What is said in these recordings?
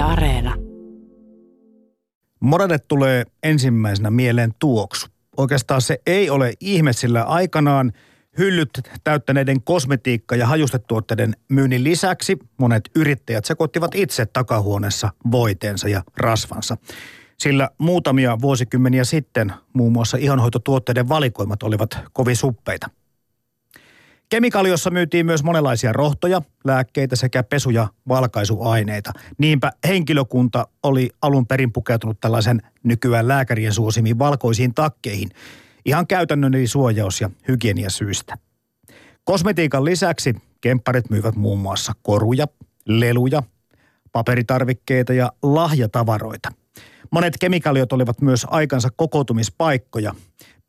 Areena. Monelle tulee ensimmäisenä mieleen tuoksu. Oikeastaan se ei ole ihme, sillä aikanaan hyllyt täyttäneiden kosmetiikka- ja hajustetuotteiden myynnin lisäksi monet yrittäjät sekoittivat itse takahuoneessa voiteensa ja rasvansa. Sillä muutamia vuosikymmeniä sitten muun muassa ihonhoitotuotteiden valikoimat olivat kovin suppeita. Kemikaliossa myytiin myös monenlaisia rohtoja, lääkkeitä sekä pesu- ja valkaisuaineita. Niinpä henkilökunta oli alun perin pukeutunut tällaisen nykyään lääkärien suosimiin valkoisiin takkeihin. Ihan käytännön eli suojaus- ja hygieniasyistä. Kosmetiikan lisäksi kempparit myyvät muun muassa koruja, leluja, paperitarvikkeita ja lahjatavaroita. Monet kemikaaliot olivat myös aikansa kokoutumispaikkoja.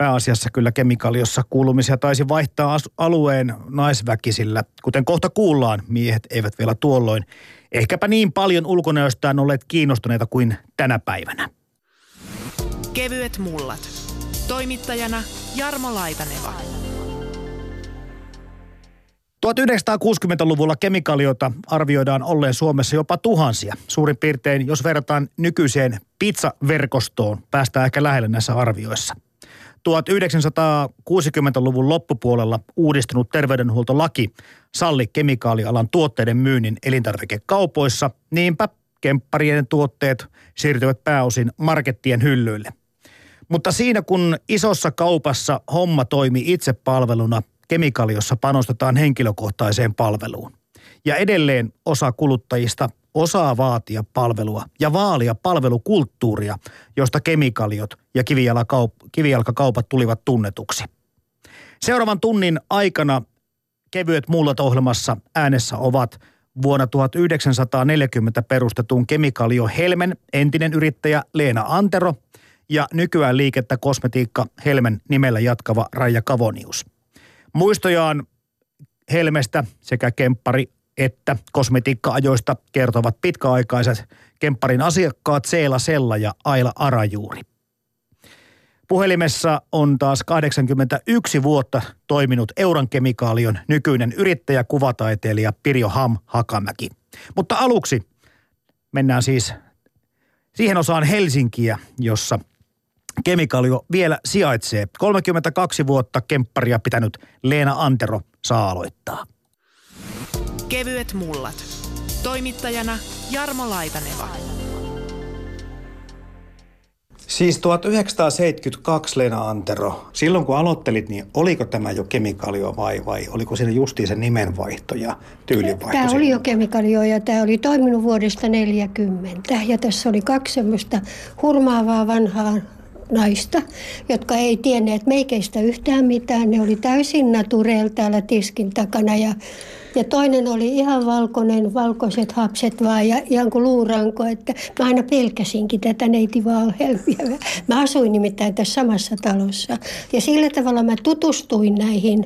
Pääasiassa kyllä kemikaaliossa kuulumisia taisi vaihtaa alueen naisväkisillä. Kuten kohta kuullaan, miehet eivät vielä tuolloin ehkäpä niin paljon ulkonäöstään olleet kiinnostuneita kuin tänä päivänä. Kevyet mullat. Toimittajana Jarmo Laitaneva. 1960-luvulla kemikaaliota arvioidaan olleen Suomessa jopa tuhansia. Suurin piirtein, jos verrataan nykyiseen pizzaverkostoon, päästään ehkä lähelle näissä arvioissa. 1960-luvun loppupuolella uudistunut terveydenhuoltolaki salli kemikaalialan tuotteiden myynnin elintarvikekaupoissa. Niinpä kempparien tuotteet siirtyvät pääosin markettien hyllyille. Mutta siinä kun isossa kaupassa homma toimi itsepalveluna, kemikaliossa panostetaan henkilökohtaiseen palveluun. Ja edelleen osa kuluttajista osaa vaatia palvelua ja vaalia palvelukulttuuria, josta kemikaliot ja kivijalkakaupat tulivat tunnetuksi. Seuraavan tunnin aikana kevyet mullat ohjelmassa äänessä ovat vuonna 1940 perustetun kemikalio Helmen entinen yrittäjä Leena Antero ja nykyään liikettä kosmetiikka Helmen nimellä jatkava Raija Kavonius. Muistojaan Helmestä sekä Kemppari että kosmetiikka-ajoista kertovat pitkäaikaiset Kempparin asiakkaat Seela Sella ja Aila Arajuuri. Puhelimessa on taas 81 vuotta toiminut Euran kemikaalion nykyinen yrittäjä, kuvataiteilija Pirjo Ham Hakamäki. Mutta aluksi mennään siis siihen osaan Helsinkiä, jossa kemikaalio vielä sijaitsee. 32 vuotta kempparia pitänyt Leena Antero saa aloittaa. Kevyet mullat. Toimittajana Jarmo Laitaneva. Siis 1972 Leena Antero, silloin kun aloittelit, niin oliko tämä jo kemikaalio vai, vai oliko siinä justiin se nimenvaihto ja tyylинvaihto? Tämä oli jo kemikaalio ja tämä oli toiminut vuodesta 40. Ja tässä oli kaksi semmoista hurmaavaa vanhaa naista, jotka ei tienneet meikeistä yhtään mitään. Ne oli täysin natureel täällä tiskin takana ja ja toinen oli ihan valkoinen, valkoiset hapset vaan ja ihan kuin luuranko, että mä aina pelkäsinkin tätä neiti Valhelmia. Mä asuin nimittäin tässä samassa talossa ja sillä tavalla mä tutustuin näihin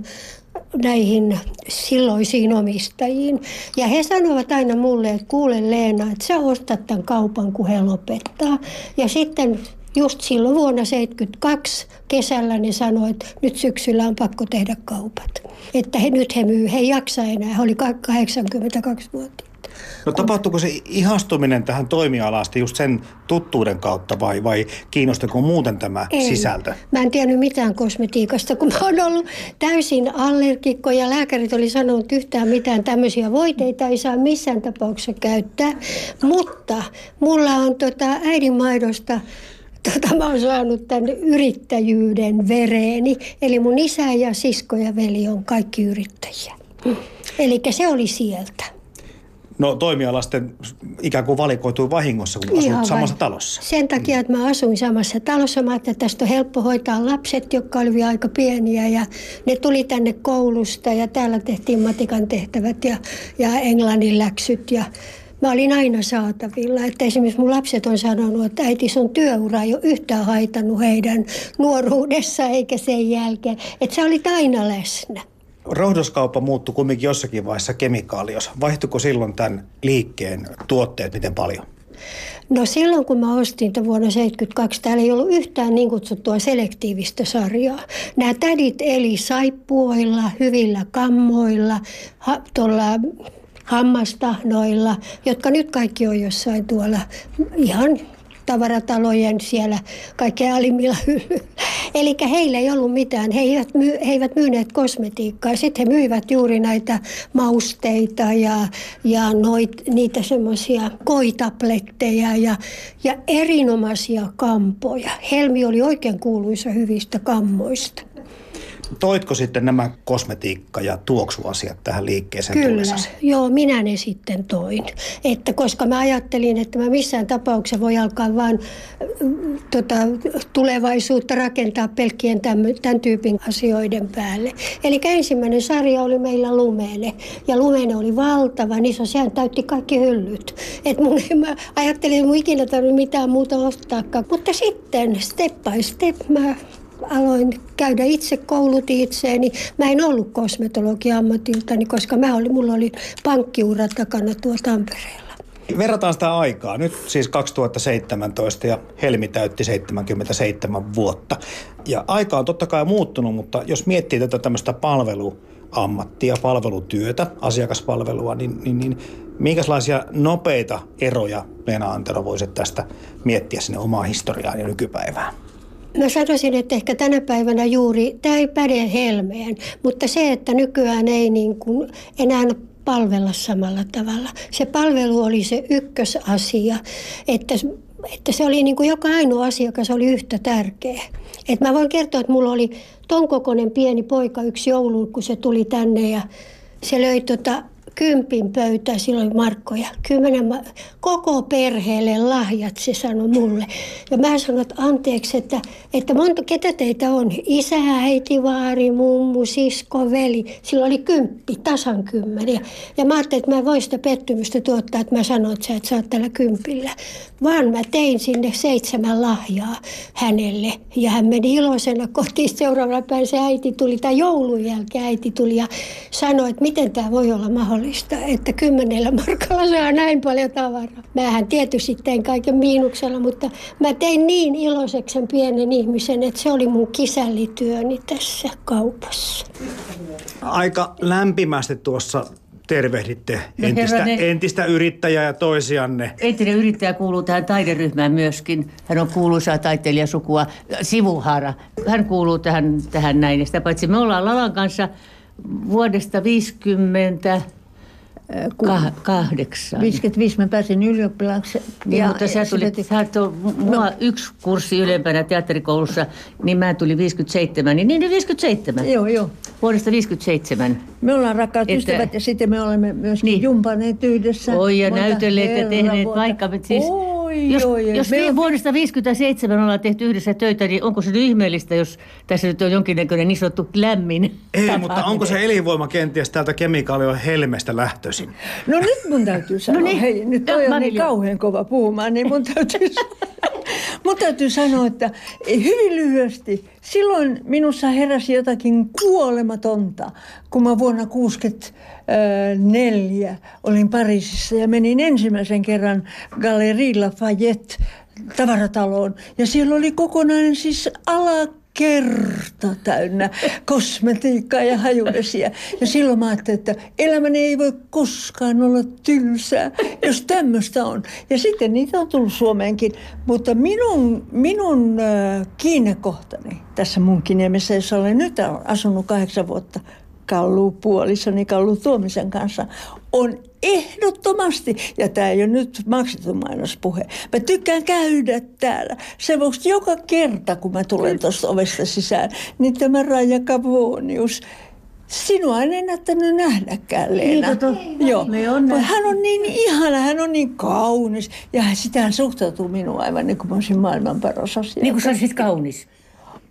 näihin silloisiin omistajiin. Ja he sanovat aina mulle, että kuule Leena, että sä ostat tämän kaupan, kun he lopettaa. Ja sitten just silloin vuonna 1972 kesällä ne sanoi, että nyt syksyllä on pakko tehdä kaupat. Että he, nyt he myy, he ei jaksa enää, he oli 82 vuotta. No tapahtuuko se ihastuminen tähän toimialaan just sen tuttuuden kautta vai, vai kiinnostako muuten tämä Ei. sisältö? Mä en tiennyt mitään kosmetiikasta, kun mä oon ollut täysin allergikko ja lääkärit oli sanonut yhtään mitään tämmöisiä voiteita ei saa missään tapauksessa käyttää. Mutta mulla on tota äidinmaidosta tota, mä oon saanut tämän yrittäjyyden vereeni. Eli mun isä ja sisko ja veli on kaikki yrittäjiä. Mm. Eli se oli sieltä. No toimialasten ikään kuin valikoitui vahingossa, kun asut samassa talossa. Sen takia, että mä asuin samassa talossa. Mä ajattelin, että tästä on helppo hoitaa lapset, jotka olivat aika pieniä. Ja ne tuli tänne koulusta ja täällä tehtiin matikan tehtävät ja, ja englannin läksyt. Ja mä olin aina saatavilla. Että esimerkiksi mun lapset on sanonut, että äiti sun työura ei ole yhtään haitannut heidän nuoruudessa eikä sen jälkeen. Että sä olit aina läsnä. Rohdoskauppa muuttui kumminkin jossakin vaiheessa kemikaalios. Vaihtuiko silloin tämän liikkeen tuotteet miten paljon? No silloin kun mä ostin tämän vuonna 1972, täällä ei ollut yhtään niin kutsuttua selektiivistä sarjaa. Nämä tädit eli saippuoilla, hyvillä kammoilla, tuolla hammastahnoilla, jotka nyt kaikki on jossain tuolla ihan tavaratalojen siellä kaikkein alimmilla Eli heillä ei ollut mitään. He eivät, myy, he eivät myyneet kosmetiikkaa. Sitten he myivät juuri näitä mausteita ja, ja noit, niitä semmoisia koitabletteja ja, ja erinomaisia kampoja. Helmi oli oikein kuuluisa hyvistä kammoista. Toitko sitten nämä kosmetiikka- ja tuoksuasiat tähän liikkeeseen Kyllä, tullessasi? joo, minä ne sitten toin. Että koska mä ajattelin, että mä missään tapauksessa voi alkaa vaan tota, tulevaisuutta rakentaa pelkkien tämän, tämän tyypin asioiden päälle. Eli ensimmäinen sarja oli meillä Lumene. Ja Lumene oli valtava, niin sehän täytti kaikki hyllyt. Et mun, mä ajattelin, että mun ikinä tarvitse mitään muuta ostaakaan. Mutta sitten step by step mä aloin käydä itse, koulutin itseäni. Mä en ollut kosmetologi ammatiltani, koska mä olin, mulla oli pankkiura takana tuolla Tampereella. Verrataan sitä aikaa. Nyt siis 2017 ja Helmi täytti 77 vuotta. Ja aika on totta kai muuttunut, mutta jos miettii tätä tämmöistä palveluammattia, palvelutyötä, asiakaspalvelua, niin, niin, niin minkälaisia nopeita eroja Leena Antero voisit tästä miettiä sinne omaa historiaan ja nykypäivään? Mä sanoisin, että ehkä tänä päivänä juuri, tämä ei päde helmeen, mutta se, että nykyään ei niin kuin enää palvella samalla tavalla. Se palvelu oli se ykkösasia, että, että se oli niin kuin joka ainoa asiakas oli yhtä tärkeä. Et mä voin kertoa, että mulla oli ton kokoinen pieni poika yksi joulu, kun se tuli tänne ja se löi tota kympin pöytä, silloin markkoja. Kymmenen, koko perheelle lahjat, se sanoi mulle. Ja mä sanoin, että anteeksi, että, että monta, ketä teitä on? Isä, äiti, vaari, mummu, sisko, veli. Silloin oli kymppi, tasan kymmenen. Ja mä ajattelin, että mä en voi sitä pettymystä tuottaa, että mä sanoin, että sä et saa tällä kympillä. Vaan mä tein sinne seitsemän lahjaa hänelle. Ja hän meni iloisena kotiin. Seuraavana päivänä se äiti tuli, tai joulun jälkeen äiti tuli ja sanoi, että miten tämä voi olla mahdollista mahdollista, että kymmenellä markalla saa näin paljon tavaraa. Mähän tietysti tein kaiken miinuksella, mutta mä tein niin iloiseksi sen pienen ihmisen, että se oli mun kisällityöni tässä kaupassa. Aika lämpimästi tuossa tervehditte no, entistä, herranen, entistä yrittäjää ja toisianne. Entinen yrittäjä kuuluu tähän taideryhmään myöskin. Hän on kuuluisa taiteilijasukua, Sivuhara. Hän kuuluu tähän, tähän näin. Sitä paitsi me ollaan Lalan kanssa vuodesta 50 Kah- kahdeksan. 55 mä pääsin ylioppilaaksi. Niin, ja, mutta sä tulit, sä olet mua no. yksi kurssi ylempänä teatterikoulussa, niin mä tulin 57. Niin, niin 57. Joo, joo. Vuodesta 57. Me ollaan rakkaat että, ystävät ja sitten me olemme myös niin. jumpaneet yhdessä. Oi ja näytelleet ja tehneet vaikka siis... Oi, jos oi, jos me vuodesta 57 ollaan tehty yhdessä töitä, niin onko se nyt ihmeellistä, jos tässä nyt on jonkinnäköinen niin sanottu lämmin Ei, tapa. mutta onko se elinvoima kenties täältä kemikaalio helmestä lähtöisin? No nyt mun täytyy sanoa, no niin. hei, nyt toi on niin kauhean kova puhumaan, niin mun täytyy Mun täytyy sanoa, että hyvin lyhyesti, silloin minussa heräsi jotakin kuolematonta, kun mä vuonna 1964 olin Pariisissa ja menin ensimmäisen kerran Galerie Lafayette tavarataloon. Ja siellä oli kokonainen siis ala kerta täynnä kosmetiikkaa ja hajuvesiä. Ja silloin mä ajattelin, että elämäni ei voi koskaan olla tylsää, jos tämmöistä on. Ja sitten niitä on tullut Suomeenkin. Mutta minun, minun äh, kiinnekohtani tässä Munkkiniemessä, jossa olen nyt asunut kahdeksan vuotta, Kallu puolisoni Kallu Tuomisen kanssa, on ehdottomasti, ja tämä ei ole nyt maksettu mainospuhe, mä tykkään käydä täällä. Sen vuoksi joka kerta, kun mä tulen tuosta ovesta sisään, niin tämä Raija Kavonius, Sinua en ennättänyt nähdäkään, Leena. Niin, Joo. Me on hän on niin ihana, hän on niin kaunis. Ja sitä hän suhtautuu minuun aivan niin kuin mä olisin maailman paras asia. Niin kuin sä olisit kaunis.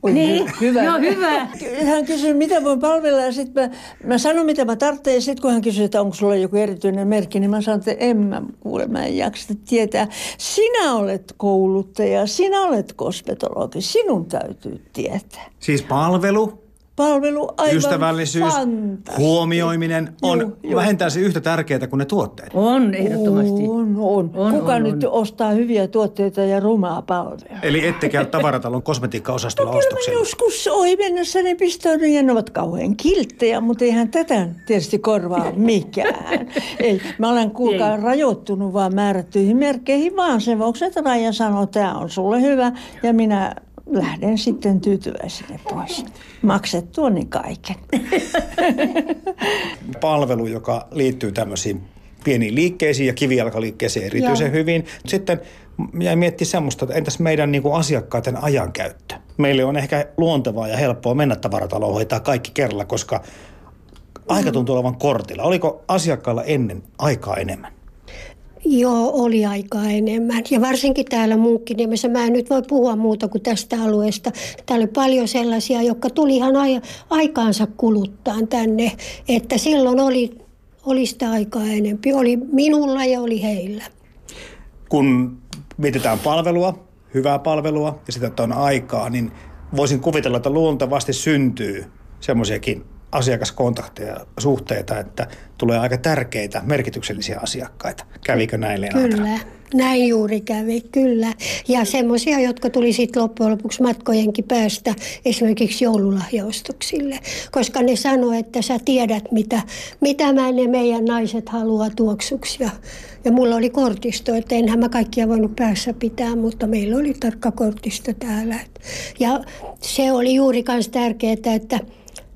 Oi, niin, hyvä. Joo, hyvä. Hän kysyi, mitä voin palvella ja sitten mä, mä sanon, mitä mä tarvitsen. Ja sitten kun hän kysyi, että onko sulla joku erityinen merkki, niin mä sanon, että en mä kuule, mä en jaksa tietää. Sinä olet kouluttaja, sinä olet kosmetologi, sinun täytyy tietää. Siis palvelu, palvelu aivan Ystävällisyys, fantastinen. huomioiminen on Juu, juu. vähintään se yhtä tärkeää kuin ne tuotteet. On ehdottomasti. On, on. On, Kuka on, nyt on. ostaa hyviä tuotteita ja rumaa palvelua? Eli ette käy tavaratalon kosmetiikkaosastolla Kyllä mä ostoksilla. joskus ohi mennessä ne pistäydyn ja ne ovat kauhean kilttejä, mutta eihän tätä tietysti korvaa mikään. Ei, mä olen kuulkaa rajoittunut vaan määrättyihin merkkeihin vaan sen vuoksi, että Raija sanoo, että tämä on sulle hyvä ja minä lähden sitten tyytyväisenä pois. Maksettua niin kaiken. palvelu, joka liittyy tämmöisiin pieniin liikkeisiin ja kivijalkaliikkeeseen erityisen Joo. hyvin. Sitten jäin miettimään semmoista, että entäs meidän niin kuin asiakkaiden ajankäyttö? Meille on ehkä luontevaa ja helppoa mennä tavarataloon hoitaa kaikki kerralla, koska aika tuntuu olevan kortilla. Oliko asiakkailla ennen aikaa enemmän? Joo, oli aikaa enemmän. Ja varsinkin täällä Munkkiniemessä, mä en nyt voi puhua muuta kuin tästä alueesta. Täällä oli paljon sellaisia, jotka tuli ihan ai- aikaansa kuluttaa tänne. Että silloin oli, oli sitä aikaa enempi. Oli minulla ja oli heillä. Kun mietitään palvelua, hyvää palvelua ja sitä, että on aikaa, niin voisin kuvitella, että luontevasti syntyy semmoisiakin asiakaskontakteja, suhteita, että tulee aika tärkeitä, merkityksellisiä asiakkaita. Kävikö näin Leena? Kyllä, näin juuri kävi, kyllä. Ja semmoisia, jotka tuli sitten loppujen lopuksi matkojenkin päästä esimerkiksi joululahjaostoksille. Koska ne sanoi, että sä tiedät, mitä, mitä mä ne meidän naiset haluaa tuoksuksi. Ja, ja mulla oli kortisto, että enhän mä kaikkia voinut päässä pitää, mutta meillä oli tarkka kortisto täällä. Ja se oli juuri myös tärkeää, että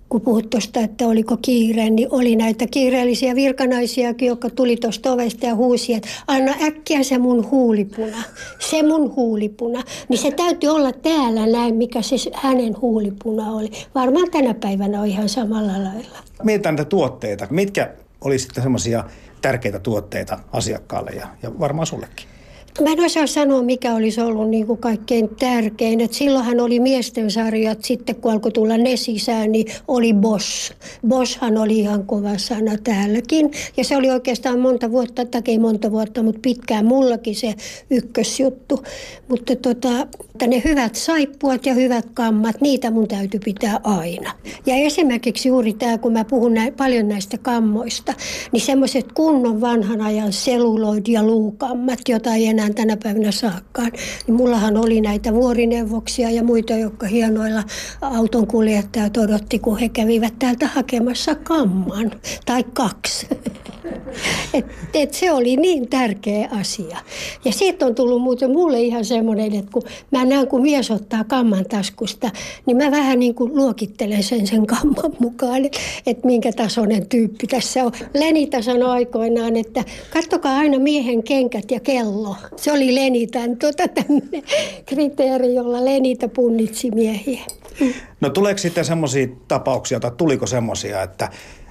kun puhut tuosta, että oliko kiire, niin oli näitä kiireellisiä virkanaisiakin, jotka tuli tuosta ovesta ja huusi, että anna äkkiä se mun huulipuna, se mun huulipuna. Niin se täytyy olla täällä näin, mikä se hänen huulipuna oli. Varmaan tänä päivänä on ihan samalla lailla. Mietitään näitä tuotteita. Mitkä oli sitten semmoisia tärkeitä tuotteita asiakkaalle ja, ja varmaan sullekin? Mä en osaa sanoa, mikä olisi ollut niin kuin kaikkein tärkein. Et silloinhan oli miesten sarjat, sitten kun alkoi tulla ne sisään, niin oli Boss. Bosshan oli ihan kova sana täälläkin. Ja se oli oikeastaan monta vuotta, ei monta vuotta, mutta pitkään mullakin se ykkösjuttu. Mutta tota, että ne hyvät saippuat ja hyvät kammat, niitä mun täytyy pitää aina. Ja esimerkiksi juuri tämä, kun mä puhun näin, paljon näistä kammoista, niin semmoiset kunnon vanhan ajan seluloid- ja luukammat, jota ei enää tänä päivänä saakaan. Niin mullahan oli näitä vuorineuvoksia ja muita, jotka hienoilla auton kuljettajat odotti, kun he kävivät täältä hakemassa kamman tai kaksi. Et, et se oli niin tärkeä asia. Ja siitä on tullut muuten mulle ihan semmoinen, että kun mä näen, kun mies ottaa kamman taskusta, niin mä vähän niin kuin luokittelen sen sen kamman mukaan, että et minkä tasoinen tyyppi tässä on. Lenita sanoi aikoinaan, että kattokaa aina miehen kenkät ja kello. Se oli Lenitan tota, tämmöinen kriteeri, jolla Lenita punnitsi miehiä. No tuleeko sitten semmoisia tapauksia, tai tuliko semmoisia, että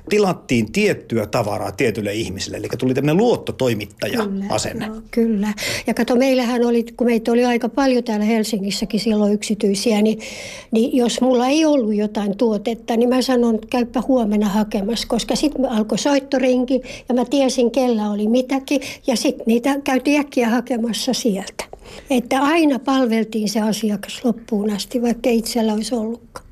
tilattiin tiettyä tavaraa tietylle ihmiselle, eli tuli tämmöinen luottotoimittaja-asenne. Joo, kyllä. Ja kato, meillähän oli, kun meitä oli aika paljon täällä Helsingissäkin silloin yksityisiä, niin, niin jos mulla ei ollut jotain tuotetta, niin mä sanon, että käypä huomenna hakemassa, koska sitten alkoi soittorinki ja mä tiesin, kellä oli mitäkin, ja sitten niitä käytiin äkkiä hakemassa sieltä. Että aina palveltiin se asiakas loppuun asti, vaikka itsellä olisi ollutkaan.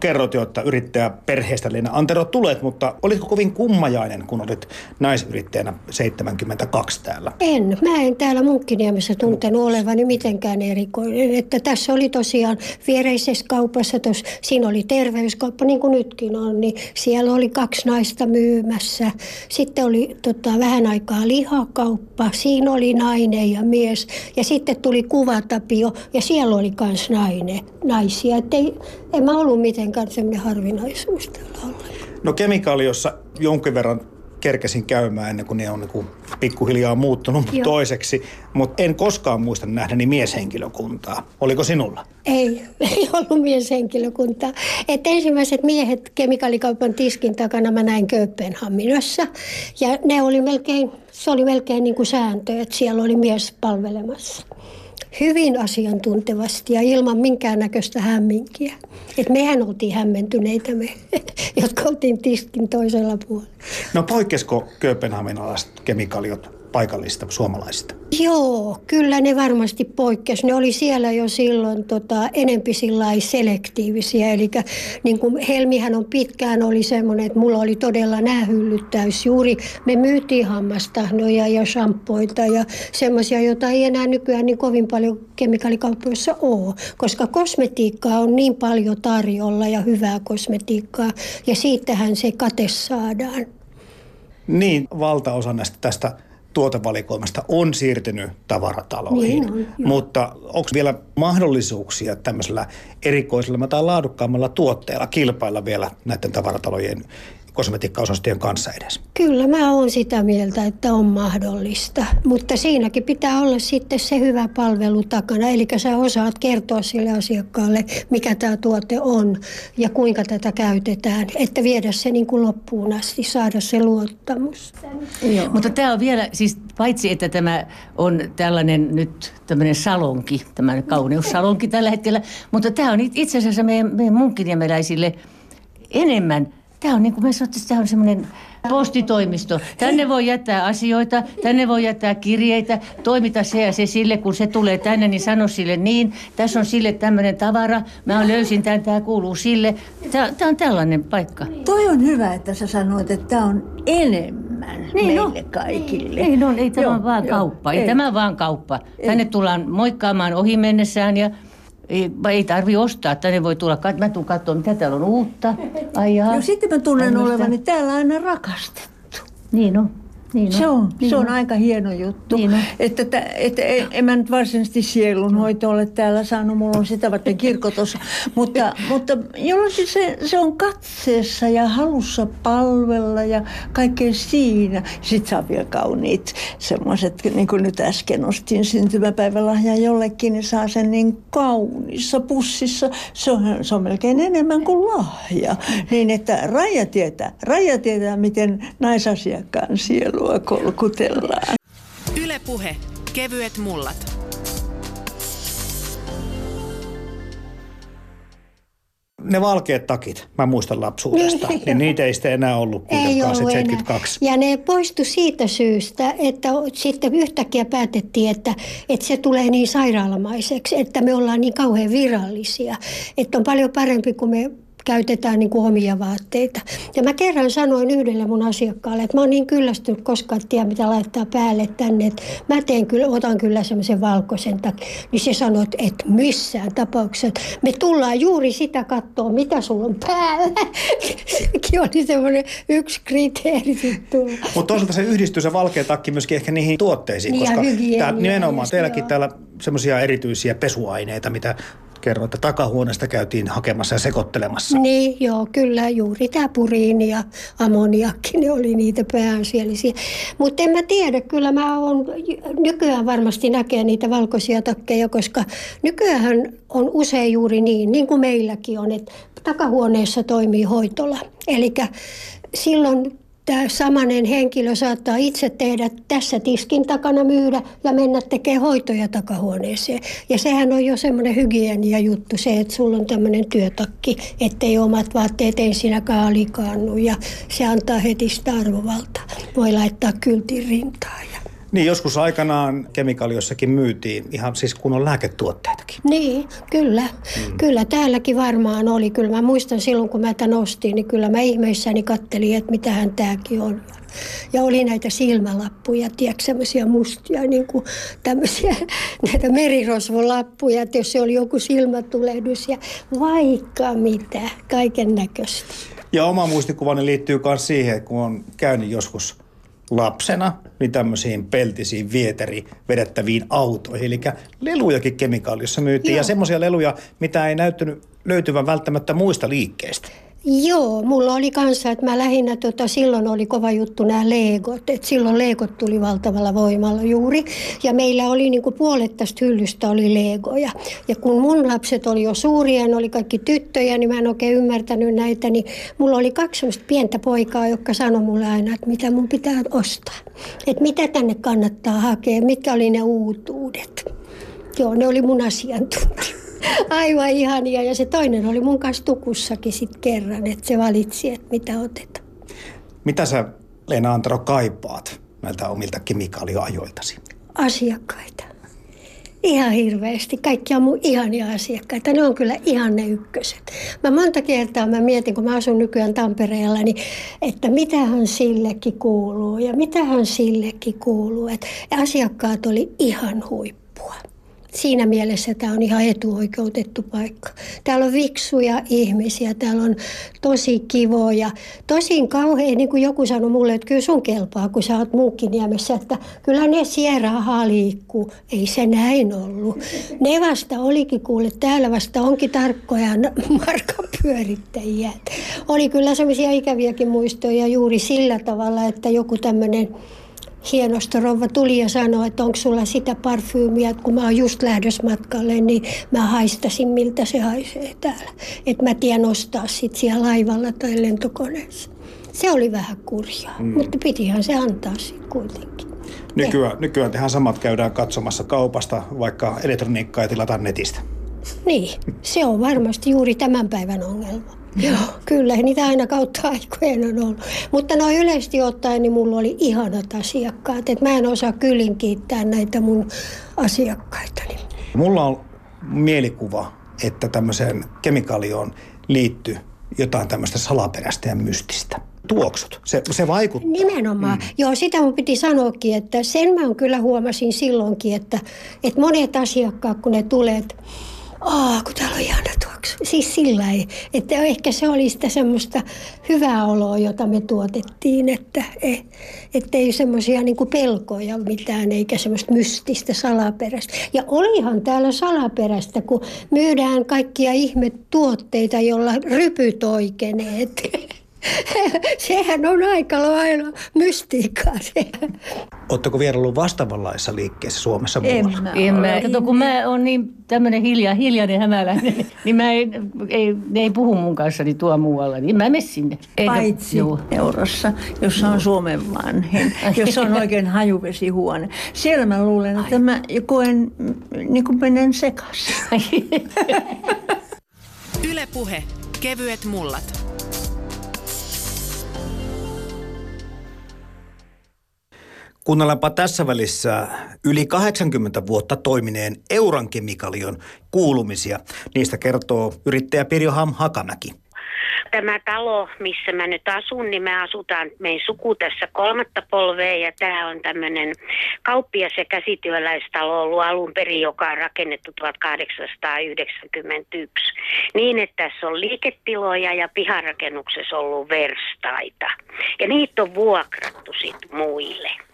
Kerrot jo, että yrittäjä perheestä Leena Antero tulet, mutta olitko kovin kummajainen, kun olit naisyrittäjänä 72 täällä? En. Mä en täällä Munkkiniemessä tuntenut olevani mitenkään erikoinen. Että tässä oli tosiaan viereisessä kaupassa, tos, siinä oli terveyskauppa niin kuin nytkin on, niin siellä oli kaksi naista myymässä. Sitten oli tota, vähän aikaa lihakauppa, siinä oli nainen ja mies. Ja sitten tuli kuvatapio ja siellä oli myös nainen, naisia. Että ei, en mä ollut mitenkään semmoinen harvinaisuus täällä ollenkaan. No kemikaali, jossa jonkin verran kerkesin käymään ennen kuin ne on niin kuin pikkuhiljaa muuttunut Joo. toiseksi, mutta en koskaan muista nähdäni mieshenkilökuntaa. Oliko sinulla? Ei, ei ollut mieshenkilökuntaa. Et ensimmäiset miehet kemikaalikaupan tiskin takana mä näin Kööpenhaminassa. Ja ne oli melkein, se oli melkein niin kuin sääntö, että siellä oli mies palvelemassa. Hyvin asiantuntevasti ja ilman minkäännäköistä hämminkiä. Et mehän oltiin hämmentyneitä me, jotka oltiin tiskin toisella puolella. No poikkesko kööpenhaminalaiset kemikaaliot paikallista suomalaisista? Joo, kyllä ne varmasti poikkesi. Ne oli siellä jo silloin tota, enempi selektiivisiä. Eli niin kuin Helmihän on pitkään oli semmoinen, että mulla oli todella nämä hyllyt täys. Juuri me myytiin hammastahnoja ja shampoita ja semmoisia, joita ei enää nykyään niin kovin paljon kemikaalikaupoissa ole. Koska kosmetiikkaa on niin paljon tarjolla ja hyvää kosmetiikkaa. Ja siitähän se kate saadaan. Niin, valtaosa näistä tästä tuotevalikoimasta on siirtynyt tavarataloihin. Niin on, Mutta onko vielä mahdollisuuksia tämmöisellä erikoisella tai laadukkaammalla tuotteella kilpailla vielä näiden tavaratalojen kosmetiikkaosastojen kanssa edes? Kyllä mä oon sitä mieltä, että on mahdollista, mutta siinäkin pitää olla sitten se hyvä palvelu takana. Eli sä osaat kertoa sille asiakkaalle, mikä tämä tuote on ja kuinka tätä käytetään, että viedä se niin kuin loppuun asti, saada se luottamus. Joo. Mutta tämä on vielä, siis paitsi että tämä on tällainen nyt tämmöinen salonki, tämmöinen kauneussalonki tällä hetkellä, mutta tämä on itse asiassa meidän, meidän munkiniemeläisille enemmän – Tämä on niin kuin me sanottiin, tämä on semmoinen postitoimisto. Tänne voi jättää asioita, tänne voi jättää kirjeitä, toimita se ja se sille, kun se tulee tänne, niin sano sille niin. Tässä on sille tämmöinen tavara, mä löysin tämän, tämä kuuluu sille. Tämä, tämä on tällainen paikka. Toi on hyvä, että sä sanoit, että tämä on enemmän niin meille on. kaikille. Niin on, ei tämä joo, vaan joo, kauppa, ei, ei tämä vaan kauppa. Ei. Tänne tullaan moikkaamaan ohi mennessään ja ei, ei tarvi ostaa, tänne voi tulla, mä tuun katsoa, mitä täällä on uutta. Ai jaa. sitten mä tunnen olevani täällä aina rakastettu. Niin on. Niin se on, niin se on, on aika hieno juttu. Niin on. Että, että, että en, en mä nyt varsinaisesti sielunhoito ole täällä saanut, mulla on sitä varten kirkotos. mutta, mutta jollakin se, se on katseessa ja halussa palvella ja kaikkea siinä. Sitten saa vielä kauniit semmoiset, niin kuin nyt äsken ostin syntymäpäivälahja jollekin, niin saa sen niin kaunissa pussissa. Se on, se on melkein enemmän kuin lahja. Niin että Raija tietää, Raija tietää miten naisasiakkaan sielu sielua kolkutellaan. Ylepuhe kevyet mullat. ne valkeat takit, mä muistan lapsuudesta, niin, niin niitä ei sitten enää ollut ei ollut 72. Enää. Ja ne poistu siitä syystä, että sitten yhtäkkiä päätettiin, että, että se tulee niin sairaalamaiseksi, että me ollaan niin kauhean virallisia. Että on paljon parempi, kun me käytetään niin kuin omia vaatteita. Ja mä kerran sanoin yhdelle mun asiakkaalle, että mä oon niin kyllästynyt koskaan tiedä mitä laittaa päälle tänne. Että mä teen kyllä, otan kyllä semmoisen valkoisen takia. Niin se sanoi, että missään tapauksessa. Me tullaan juuri sitä katsoa, mitä sulla on päällä. Sekin oli semmoinen yksi kriteeri Mutta toisaalta se yhdistyy se valkea takki myöskin ehkä niihin tuotteisiin, niin koska tää, nimenomaan teilläkin täällä semmoisia erityisiä pesuaineita, mitä kerroin, että takahuoneesta käytiin hakemassa ja sekoittelemassa. Niin, joo, kyllä juuri tämä puriini ja ammoniakki, ne oli niitä pääasiallisia. Mutta en mä tiedä, kyllä mä oon, nykyään varmasti näkee niitä valkoisia takkeja, koska nykyään on usein juuri niin, niin kuin meilläkin on, että takahuoneessa toimii hoitola. Eli silloin tämä samanen henkilö saattaa itse tehdä tässä tiskin takana myydä ja mennä tekemään hoitoja takahuoneeseen. Ja sehän on jo semmoinen hygienia juttu se, että sulla on tämmöinen työtakki, ettei omat vaatteet ensinnäkään alikaannu ja se antaa heti sitä arvovaltaa. Voi laittaa kyltin rintaan ja niin, joskus aikanaan kemikaaliossakin myytiin ihan siis kunnon lääketuotteitakin. Niin, kyllä. Mm. Kyllä täälläkin varmaan oli. Kyllä mä muistan silloin, kun mä tämän ostin, niin kyllä mä ihmeissäni kattelin, että mitähän tämäkin on. Ja oli näitä silmälappuja, tiedätkö, semmoisia mustia, niin kuin tämmöisiä näitä merirosvolappuja, että jos se oli joku silmätulehdus ja vaikka mitä, kaiken näköistä. Ja oma muistikuvani liittyy myös siihen, kun on käynyt joskus – lapsena niin tämmöisiin peltisiin vieteri vedettäviin autoihin. Eli lelujakin kemikaalissa myytiin Joo. ja semmoisia leluja, mitä ei näyttänyt löytyvän välttämättä muista liikkeistä. Joo, mulla oli kanssa, että mä lähinnä, tota, silloin oli kova juttu nämä leegot, että silloin leegot tuli valtavalla voimalla juuri. Ja meillä oli niin kuin puolet tästä hyllystä oli leegoja. Ja kun mun lapset oli jo suuria, ne oli kaikki tyttöjä, niin mä en oikein ymmärtänyt näitä, niin mulla oli kaksi pientä poikaa, jotka sanoi mulle aina, että mitä mun pitää ostaa. Että mitä tänne kannattaa hakea, mitkä oli ne uutuudet. Joo, ne oli mun asiantuntijat. Aivan ihania. Ja se toinen oli mun kanssa tukussakin sitten kerran, että se valitsi, että mitä otetaan. Mitä sä, Leena Antero, kaipaat näiltä omilta kemikaalioajoiltasi? Asiakkaita. Ihan hirveästi. Kaikki on mun ihania asiakkaita. Ne on kyllä ihan ne ykköset. Mä monta kertaa mä mietin, kun mä asun nykyään Tampereella, niin että mitähän sillekin kuuluu ja mitähän sillekin kuuluu. Et asiakkaat oli ihan huippua siinä mielessä tämä on ihan etuoikeutettu paikka. Täällä on viksuja ihmisiä, täällä on tosi kivoja. Tosin kauhean, niin kuin joku sanoi mulle, että kyllä sun kelpaa, kun sä oot Muukkiniemessä, että kyllä ne sierahaa liikkuu. Ei se näin ollut. Ne vasta olikin kuule, täällä vasta onkin tarkkoja markapyörittäjiä. Oli kyllä semmoisia ikäviäkin muistoja juuri sillä tavalla, että joku tämmöinen hienosta rouva tuli ja sanoi, että onko sulla sitä parfyymiä, että kun mä oon just lähdössä matkalle, niin mä haistasin, miltä se haisee täällä. Että mä tiedän ostaa sit siellä laivalla tai lentokoneessa. Se oli vähän kurjaa, mm. mutta pitihän se antaa sitten kuitenkin. Nykyään, nykyään tehän samat käydään katsomassa kaupasta, vaikka elektroniikkaa ja tilataan netistä. Niin, se on varmasti juuri tämän päivän ongelma. Joo, kyllä niitä aina kautta aikojen on ollut. Mutta no yleisesti ottaen niin mulla oli ihanat asiakkaat. Et mä en osaa kyllin kiittää näitä mun asiakkaitani. Mulla on mielikuva, että tämmöiseen kemikaalioon liittyy jotain tämmöistä salaperäistä ja mystistä tuoksut. Se, se vaikuttaa. Nimenomaan. Mm. Joo, sitä mun piti sanoakin, että sen mä kyllä huomasin silloinkin, että, että monet asiakkaat, kun ne tulee, Aa, kun täällä on ihana tuoksu. Siis sillä ei, että ehkä se oli sitä semmoista hyvää oloa, jota me tuotettiin, että että ei semmoisia niinku pelkoja mitään, eikä semmoista mystistä salaperäistä. Ja olihan täällä salaperäistä, kun myydään kaikkia ihme tuotteita, joilla rypyt oikeneet. Sehän on aika lailla mystiikkaa se. Oletteko vielä ollut vastaavanlaisessa liikkeessä Suomessa muualla? En mä, en mä. Kato, kun mä oon niin tämmöinen hilja, hiljainen hämäläinen, niin mä ei, ei, ne ei puhu mun kanssa niin tuo muualla, niin mä menen sinne. Eikä, Paitsi juu. Eurossa, jossa on Suomen vanhin, jossa on oikein hajuvesihuone. Siellä mä luulen, että Ai. mä koen niin kuin menen sekaisin. Ylepuhe Kevyet mullat. Kuunnellaanpa tässä välissä yli 80 vuotta toimineen Euran kemikalion kuulumisia. Niistä kertoo yrittäjä Pirjo Ham Hakamäki. Tämä talo, missä mä nyt asun, niin me asutaan meidän suku tässä kolmatta polvea ja tämä on tämmöinen kauppias- ja käsityöläistalo ollut alun perin, joka on rakennettu 1891. Niin, että tässä on liiketiloja ja piharakennuksessa ollut verstaita. Ja niitä on vuokrattu sitten muille.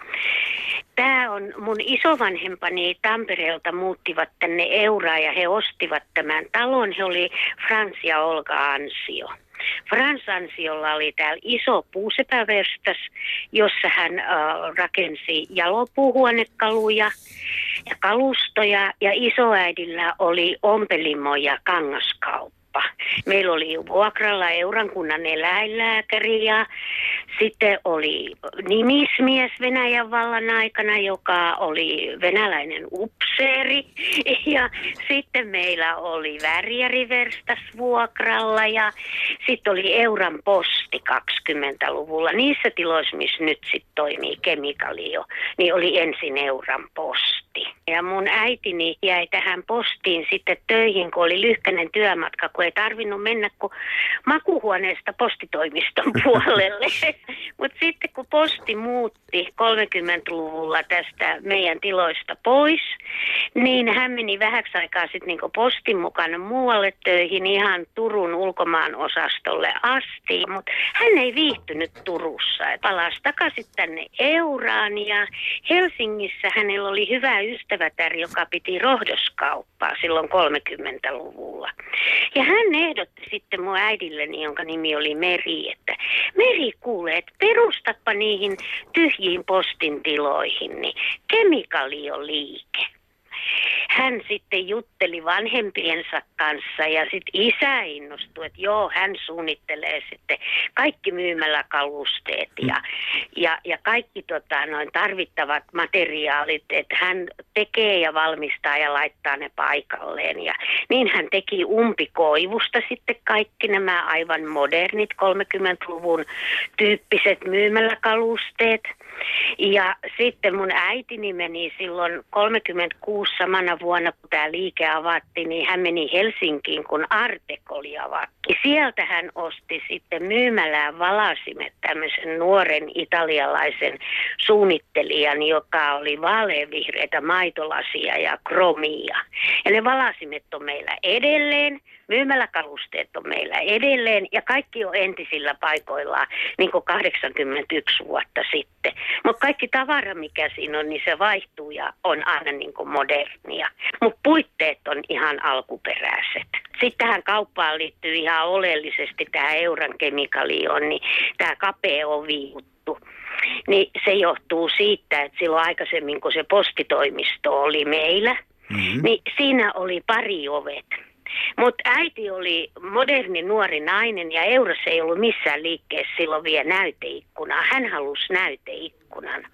Tämä on mun isovanhempani Tampereelta muuttivat tänne Euraan ja he ostivat tämän talon. He oli Frans ja Olga Ansio. Frans Ansiolla oli täällä iso puusepäverstas, jossa hän äh, rakensi jalopuuhuonekaluja ja kalustoja ja isoäidillä oli ompelimo ja kangaskauppa kauppa. Meillä oli vuokralla Eurankunnan eläinlääkäri ja sitten oli nimismies Venäjän vallan aikana, joka oli venäläinen upseeri. Ja sitten meillä oli värjäriverstas vuokralla ja sitten oli Euran posti 20-luvulla. Niissä tiloissa, missä nyt sitten toimii kemikalio, niin oli ensin Euran posti. Ja mun äitini jäi tähän postiin sitten töihin, kun oli lyhkäinen työmatka, kun ei tarvinnut mennä kuin makuhuoneesta postitoimiston puolelle. Mutta sitten kun posti muutti 30-luvulla tästä meidän tiloista pois, niin hän meni vähäksi aikaa sitten niin postin mukana muualle töihin ihan Turun ulkomaan osastolle asti, mutta hän ei viihtynyt Turussa. Palasi takaisin tänne Euraan ja Helsingissä hänellä oli hyvä ystävätär, joka piti rohdoskauppaa silloin 30-luvulla. Ja hän ehdotti sitten mun äidilleni, jonka nimi oli Meri, että Meri kuulee, että perustappa niihin tyhjiin postintiloihin, niin kemikalioliike hän sitten jutteli vanhempiensa kanssa ja sitten isä innostui, että joo, hän suunnittelee sitten kaikki myymäläkalusteet ja, ja, ja kaikki tota, noin tarvittavat materiaalit, että hän tekee ja valmistaa ja laittaa ne paikalleen. Ja niin hän teki umpikoivusta sitten kaikki nämä aivan modernit 30-luvun tyyppiset myymäläkalusteet. Ja sitten mun äitini meni silloin 36 samana vuonna, kun tämä liike avattiin, niin hän meni Helsinkiin, kun Artek oli avattu. Sieltä hän osti sitten myymälään valasimet tämmöisen nuoren italialaisen suunnittelijan, joka oli vaaleanvihreitä maitolasia ja kromia. Ja ne valasimet on meillä edelleen. Myymäläkalusteet on meillä edelleen ja kaikki on entisillä paikoillaan niin kuin 81 vuotta sitten. Mutta kaikki tavara, mikä siinä on, niin se vaihtuu ja on aina niin kuin modernia. Mutta puitteet on ihan alkuperäiset. Sitten tähän kauppaan liittyy ihan oleellisesti tämä euran kemikalioon, niin tämä kapea ovi juttu. Niin se johtuu siitä, että silloin aikaisemmin, kun se postitoimisto oli meillä, mm-hmm. niin siinä oli pari ovet. Mutta äiti oli moderni nuori nainen ja Eurossa ei ollut missään liikkeessä silloin vielä näyteikkunaa. Hän halusi näyteikkunan.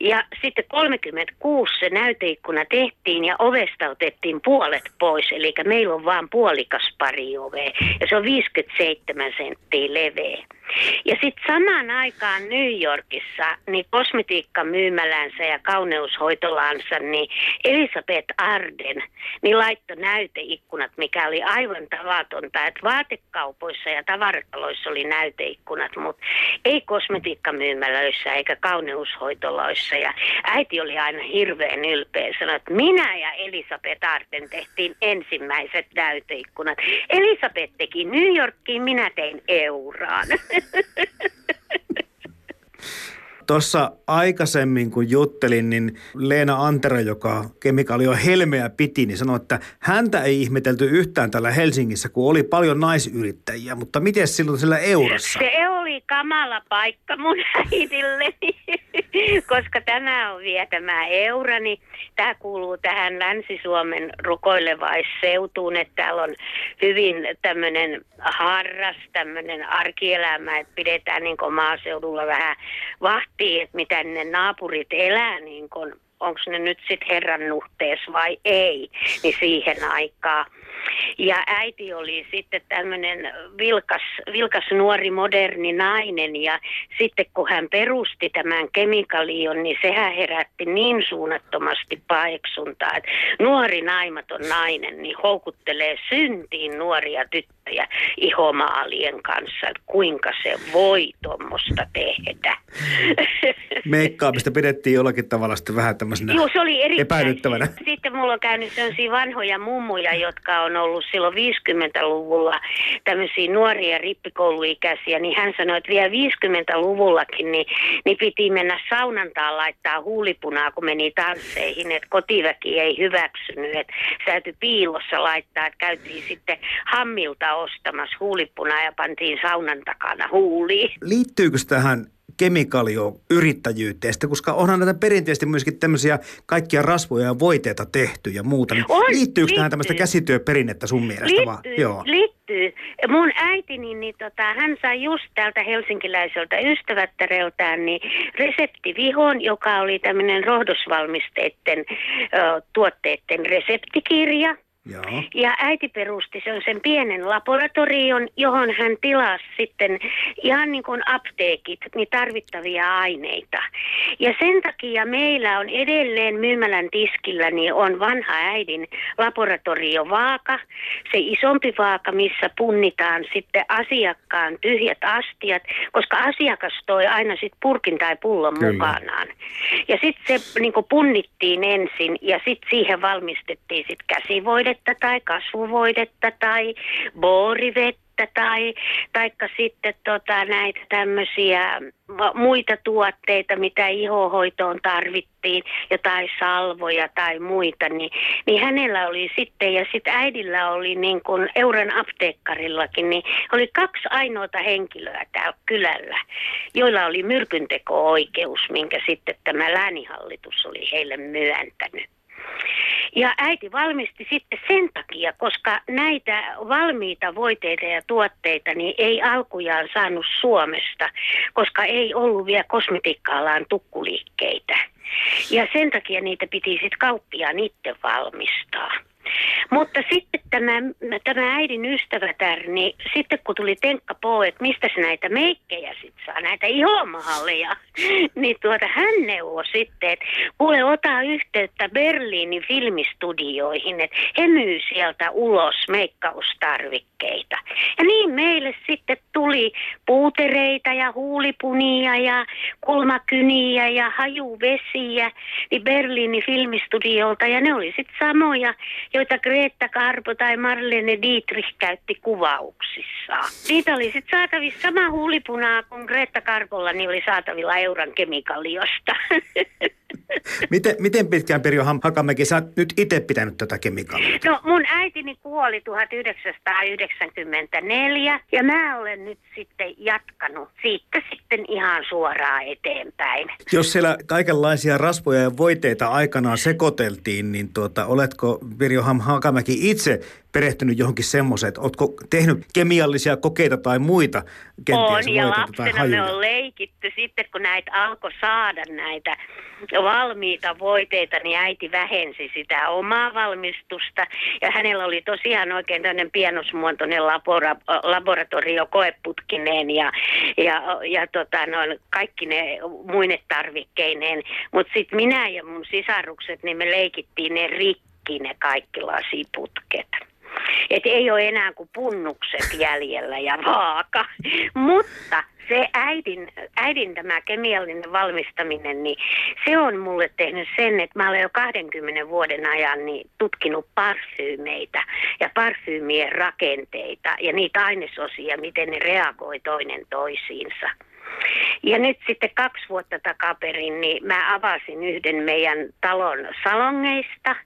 Ja sitten 36 se näyteikkuna tehtiin ja ovesta otettiin puolet pois. Eli meillä on vain puolikas pari ovea ja se on 57 senttiä leveä. Ja sitten samaan aikaan New Yorkissa, niin kosmetiikkamyymälänsä ja kauneushoitolansa, niin Elisabeth Arden, niin laittoi näyteikkunat, mikä oli aivan tavatonta. Että vaatekaupoissa ja tavarataloissa oli näyteikkunat, mutta ei kosmetiikkamyymälöissä eikä kauneushoitoloissa. Ja äiti oli aina hirveän ylpeä, sanoi, että minä ja Elisabeth Arden tehtiin ensimmäiset näyteikkunat. Elisabeth teki New Yorkiin, minä tein Euraan. Tuossa aikaisemmin, kun juttelin, niin Leena Antero, joka kemikaali on helmeä piti, niin sanoi, että häntä ei ihmetelty yhtään täällä Helsingissä, kun oli paljon naisyrittäjiä. Mutta miten silloin sillä eurossa? Se oli kamala paikka mun äidilleni, koska tämä on vielä tämä eura, niin tämä kuuluu tähän Länsi-Suomen rukoilevaisseutuun, että täällä on hyvin tämmöinen harras, tämmöinen arkielämä, että pidetään niin maaseudulla vähän vahtia, että miten ne naapurit elää niin kuin onko ne nyt sitten herran nuhtees vai ei, niin siihen aikaan. Ja äiti oli sitten tämmöinen vilkas, vilkas nuori moderni nainen ja sitten kun hän perusti tämän kemikalion, niin sehän herätti niin suunnattomasti paeksuntaa, että nuori naimaton nainen niin houkuttelee syntiin nuoria tyttöjä ihomaalien kanssa, että kuinka se voi tuommoista tehdä. Meikkaamista pidettiin jollakin tavalla sitten vähän tämmöisenä Joo, se oli erittäin. epäilyttävänä. Sitten mulla on käynyt sellaisia vanhoja mummuja, jotka on ollut silloin 50-luvulla tämmöisiä nuoria rippikouluikäisiä, niin hän sanoi, että vielä 50-luvullakin niin, niin piti mennä saunantaan laittaa huulipunaa, kun meni tansseihin, että kotiväki ei hyväksynyt, että täytyi piilossa laittaa, että käytiin sitten hammilta ostamassa huulipunaa ja pantiin saunan takana huuliin. Liittyykö tähän kemikaalio-yrittäjyyteen, koska onhan näitä perinteisesti myöskin tämmöisiä kaikkia rasvoja ja voiteita tehty ja muuta. Niin On, liittyykö liittyy. tähän tämmöistä käsityöperinnettä sun mielestä? Liittyy, vaan? Joo. liittyy. Mun äitini, niin tota, hän sai just täältä helsinkiläiseltä ystävättäreltään niin reseptivihon, joka oli tämmöinen rohdosvalmisteiden ö, tuotteiden reseptikirja. Joo. Ja äiti perusti sen, sen pienen laboratorion, johon hän tilasi sitten ihan niin kuin apteekit, niin tarvittavia aineita. Ja sen takia meillä on edelleen myymälän tiskillä, niin on vanha äidin laboratoriovaaka, se isompi vaaka, missä punnitaan sitten asiakkaan tyhjät astiat, koska asiakas toi aina sitten purkin tai pullon Kyllä. mukanaan. Ja sitten se niin kuin punnittiin ensin ja sitten siihen valmistettiin sitten käsivoidetta tai kasvuvoidetta tai boorivettä tai taikka sitten tota, näitä tämmöisiä muita tuotteita, mitä ihohoitoon tarvittiin, jotain salvoja tai muita, niin, niin hänellä oli sitten, ja sitten äidillä oli niin kuin Euron apteekkarillakin, niin oli kaksi ainoata henkilöä täällä kylällä, joilla oli myrkynteko-oikeus, minkä sitten tämä läänihallitus oli heille myöntänyt. Ja äiti valmisti sitten sen takia, koska näitä valmiita voiteita ja tuotteita niin ei alkujaan saanut Suomesta, koska ei ollut vielä kosmetiikka-alan tukkuliikkeitä. Ja sen takia niitä piti sitten kauppiaan itse valmistaa. Mutta sitten tämä, tämä äidin ystävätär, niin sitten kun tuli Tenkka Po, että mistä se näitä meikkejä sitten saa, näitä ihomahalleja, niin tuota hän neuvoi sitten, että kuule ota yhteyttä Berliinin filmistudioihin, että he myy sieltä ulos meikkaustarvikkeita. Ja niin meille sitten tuli puutereita ja huulipunia ja kulmakyniä ja hajuvesiä niin Berliinin filmistudiolta ja ne oli sitten samoja, joita Greta Karpo tai Marlene Dietrich käytti kuvauksissaan. Niitä oli sitten saatavissa sama huulipunaa kuin Greta Karpolla, niin oli saatavilla Euran kemikaliosta. Miten, miten pitkään Pirjo Hakamäki, sä oot nyt itse pitänyt tätä kemikaalia? No mun äitini kuoli 1994 ja mä olen nyt sitten jatkanut siitä sitten ihan suoraan eteenpäin. Jos siellä kaikenlaisia rasvoja ja voiteita aikanaan sekoiteltiin, niin tuota, oletko Pirjo Hakamäki itse perehtynyt johonkin semmoiseen, että oletko tehnyt kemiallisia kokeita tai muita kenties On, ja lapsena me on leikitty sitten, kun näitä alkoi saada näitä valmiita voiteita, niin äiti vähensi sitä omaa valmistusta. Ja hänellä oli tosiaan oikein tämmöinen pienosmuotoinen labora, laboratorio koeputkineen ja, ja, ja tota, noin, kaikki ne muinetarvikkeineen. Mutta sitten minä ja mun sisarukset, niin me leikittiin ne rikki ne kaikki lasiputket. Että ei ole enää kuin punnukset jäljellä ja vaaka. Mutta se äidin, äidin tämä kemiallinen valmistaminen, niin se on mulle tehnyt sen, että mä olen jo 20 vuoden ajan niin tutkinut parfyymeitä ja parfyymien rakenteita ja niitä ainesosia, miten ne reagoi toinen toisiinsa. Ja nyt sitten kaksi vuotta takaperin, niin mä avasin yhden meidän talon salongeista,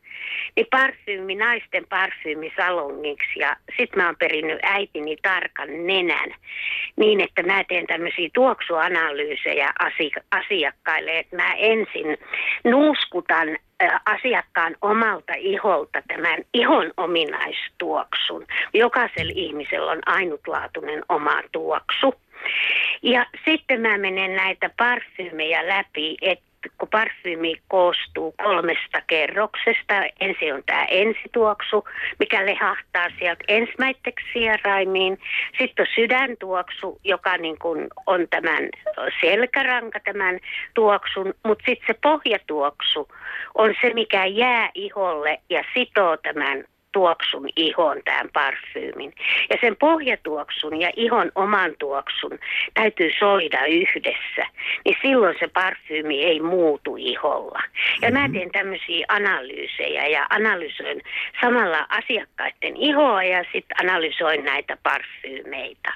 niin parfyymi, naisten parfyymisalongiksi. Ja sitten mä oon perinnyt äitini tarkan nenän niin, että mä teen tämmöisiä tuoksuanalyysejä asiakkaille, että mä ensin nuuskutan asiakkaan omalta iholta tämän ihon ominaistuoksun. Jokaisella ihmisellä on ainutlaatuinen oma tuoksu. Ja sitten mä menen näitä parfyymejä läpi, että kun parfyymi koostuu kolmesta kerroksesta. Ensin on tämä ensituoksu, mikä lehahtaa sieltä ensimmäiseksi sieraimiin. Sitten on sydäntuoksu, joka niin kuin on tämän selkäranka tämän tuoksun. Mutta sitten se pohjatuoksu on se, mikä jää iholle ja sitoo tämän tuoksun ihon, tämän parfyymin. Ja sen pohjatuoksun ja ihon oman tuoksun täytyy soida yhdessä. Niin silloin se parfyymi ei muutu iholla. Ja mä teen tämmöisiä analyysejä ja analysoin samalla asiakkaiden ihoa ja sitten analysoin näitä parfyymeitä.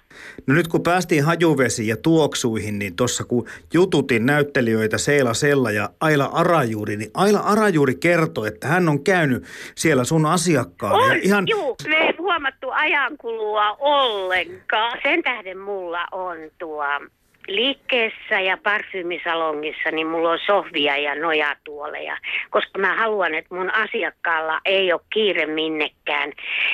No nyt kun päästiin hajuvesiin ja tuoksuihin, niin tuossa kun jututin näyttelijöitä Seila Sella ja Aila Arajuuri, niin Aila Arajuuri kertoi, että hän on käynyt siellä sun asiakkaan on, ja ihan... juu, me ei huomattu ajankulua ollenkaan. Sen tähden mulla on tuo liikkeessä ja parfyymisalongissa, niin mulla on sohvia ja nojatuoleja, koska mä haluan, että mun asiakkaalla ei ole kiire minnekään.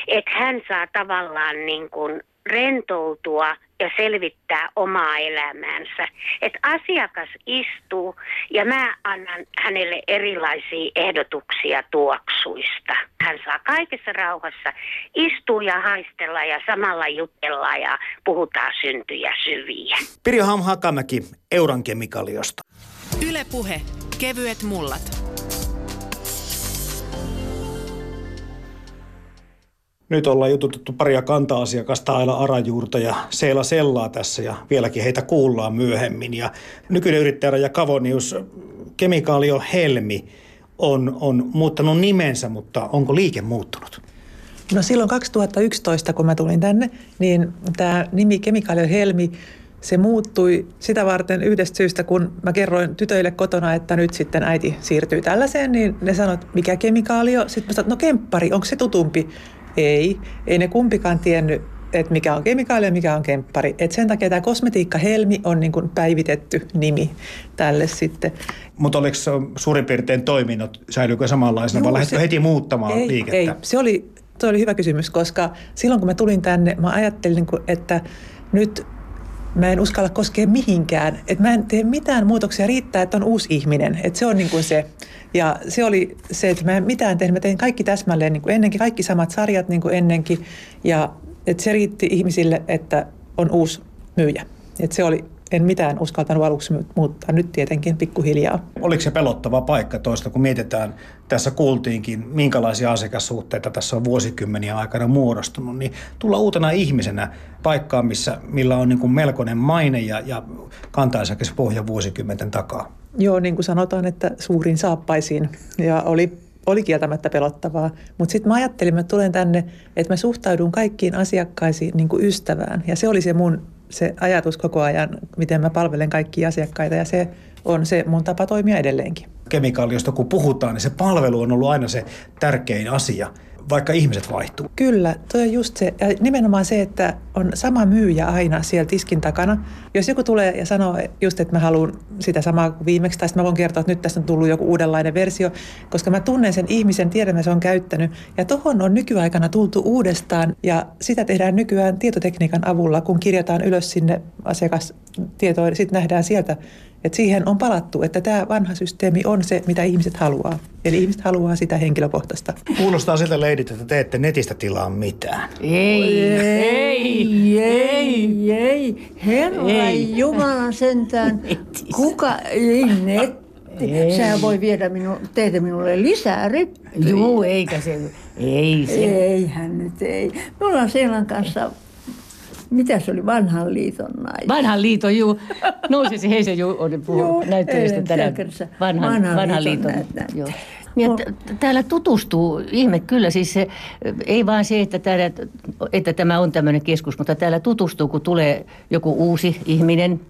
Että hän saa tavallaan niin kuin rentoutua ja selvittää omaa elämäänsä. Että asiakas istuu ja mä annan hänelle erilaisia ehdotuksia tuoksuista. Hän saa kaikessa rauhassa istua ja haistella ja samalla jutella ja puhutaan syntyjä syviä. Pirjo Ham Hakamäki Euran kemikaliosta. Ylepuhe kevyet mullat. Nyt ollaan jututettu paria kanta-asiakasta, Aila Arajuurta ja Seela Sellaa tässä ja vieläkin heitä kuullaan myöhemmin. Ja nykyinen yrittäjä ja Kavonius, kemikaalio Helmi on, on muuttanut nimensä, mutta onko liike muuttunut? No silloin 2011, kun mä tulin tänne, niin tämä nimi Kemikaalio Helmi se muuttui sitä varten yhdestä syystä, kun mä kerroin tytöille kotona, että nyt sitten äiti siirtyy tällaiseen, niin ne sanoivat, mikä kemikaalio. Sitten mä sanoin, no kemppari, onko se tutumpi? Ei, ei ne kumpikaan tiennyt, että mikä on kemikaali ja mikä on kemppari. Et sen takia tämä kosmetiikka Helmi on niin kuin päivitetty nimi tälle sitten. Mutta oliko se suurin piirtein toiminnot, säilyykö samanlaisena vai lähdetkö heti muuttamaan ei, liikettä? Ei, se oli, se oli hyvä kysymys, koska silloin kun mä tulin tänne, mä ajattelin, että nyt mä en uskalla koskea mihinkään. Että mä en tee mitään muutoksia, riittää, että on uusi ihminen. Että se on niin kuin se. Ja se oli se, että mä en mitään tehnyt. Mä tein kaikki täsmälleen niin kuin ennenkin, kaikki samat sarjat niin kuin ennenkin. Ja että se riitti ihmisille, että on uusi myyjä. Että se oli en mitään uskaltanut aluksi muuttaa, nyt tietenkin pikkuhiljaa. Oliko se pelottava paikka toista, kun mietitään, tässä kuultiinkin, minkälaisia asiakassuhteita tässä on vuosikymmeniä aikana muodostunut, niin tulla uutena ihmisenä paikkaan, missä, millä on niin kuin melkoinen maine ja, ja kantaisakas pohja vuosikymmenten takaa. Joo, niin kuin sanotaan, että suurin saappaisiin ja oli oli kieltämättä pelottavaa. Mutta sitten mä ajattelin, että tulen tänne, että mä suhtaudun kaikkiin asiakkaisiin niin kuin ystävään. Ja se oli se mun se ajatus koko ajan, miten mä palvelen kaikkia asiakkaita ja se on se mun tapa toimia edelleenkin. Kemikaaliosta kun puhutaan, niin se palvelu on ollut aina se tärkein asia – vaikka ihmiset vaihtuu. Kyllä, toi on just se. Ja nimenomaan se, että on sama myyjä aina siellä tiskin takana. Jos joku tulee ja sanoo just, että mä haluan sitä samaa kuin viimeksi, tai sitten mä voin kertoa, että nyt tässä on tullut joku uudenlainen versio, koska mä tunnen sen ihmisen, tiedän, että se on käyttänyt. Ja tohon on nykyaikana tultu uudestaan, ja sitä tehdään nykyään tietotekniikan avulla, kun kirjataan ylös sinne asiakastietoon, sitten nähdään sieltä et siihen on palattu, että tämä vanha systeemi on se, mitä ihmiset haluaa. Eli ihmiset haluaa sitä henkilökohtaista. Kuulostaa siltä, leidit, että te ette netistä tilaa mitään. Ei, ei, ei, ei, ei. Herra ei. Jumala sentään. Kuka, ei netti. Ei. Sehän voi viedä minu, tehdä minulle lisää ryppyjä. Joo, eikä se. Ei se. Eihän nyt ei. Me ollaan Seelan kanssa mitä se oli, vanhan liiton nainen? Vanhan liiton, juu. Nousisi Heise juu, oli puhunut näyttelystä tänään. Vanhan, vanhan, vanhan liiton, liiton joo. Niin, että täällä tutustuu, ihme kyllä, siis se, ei vaan se, että, täällä, että tämä on tämmöinen keskus, mutta täällä tutustuu, kun tulee joku uusi ihminen,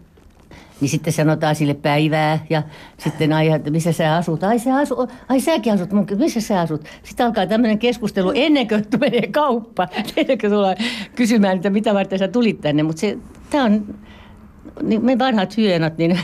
niin sitten sanotaan sille päivää ja sitten ai, että missä sä asut. Ai, sä asu, ai säkin asut, mun, missä sä asut? Sitten alkaa tämmöinen keskustelu ennen kuin menee kauppa. Ennen kuin tullaan kysymään, että mitä varten sä tulit tänne. Mutta se, tämä on, niin me vanhat hyönat, niin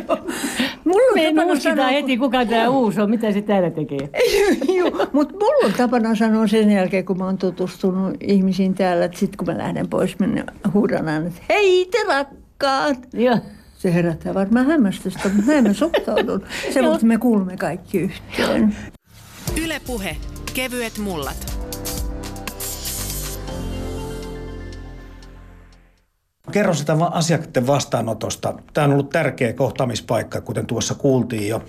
mulla me nuuskitaan heti, kuka tämä uusi on, mitä se täällä tekee. Joo, mutta mulla on tapana sanoa sen jälkeen, kun mä oon tutustunut ihmisiin täällä, että sitten kun mä lähden pois, mä huudan että hei te rakkaat. Joo. Se herättää varmaan hämmästystä, mutta näin mä suhtaudun. Se, mutta me kuulumme kaikki yhteen. Ylepuhe. Kevyet mullat. Kerro sitä asiakkaiden vastaanotosta. Tämä on ollut tärkeä kohtaamispaikka, kuten tuossa kuultiin jo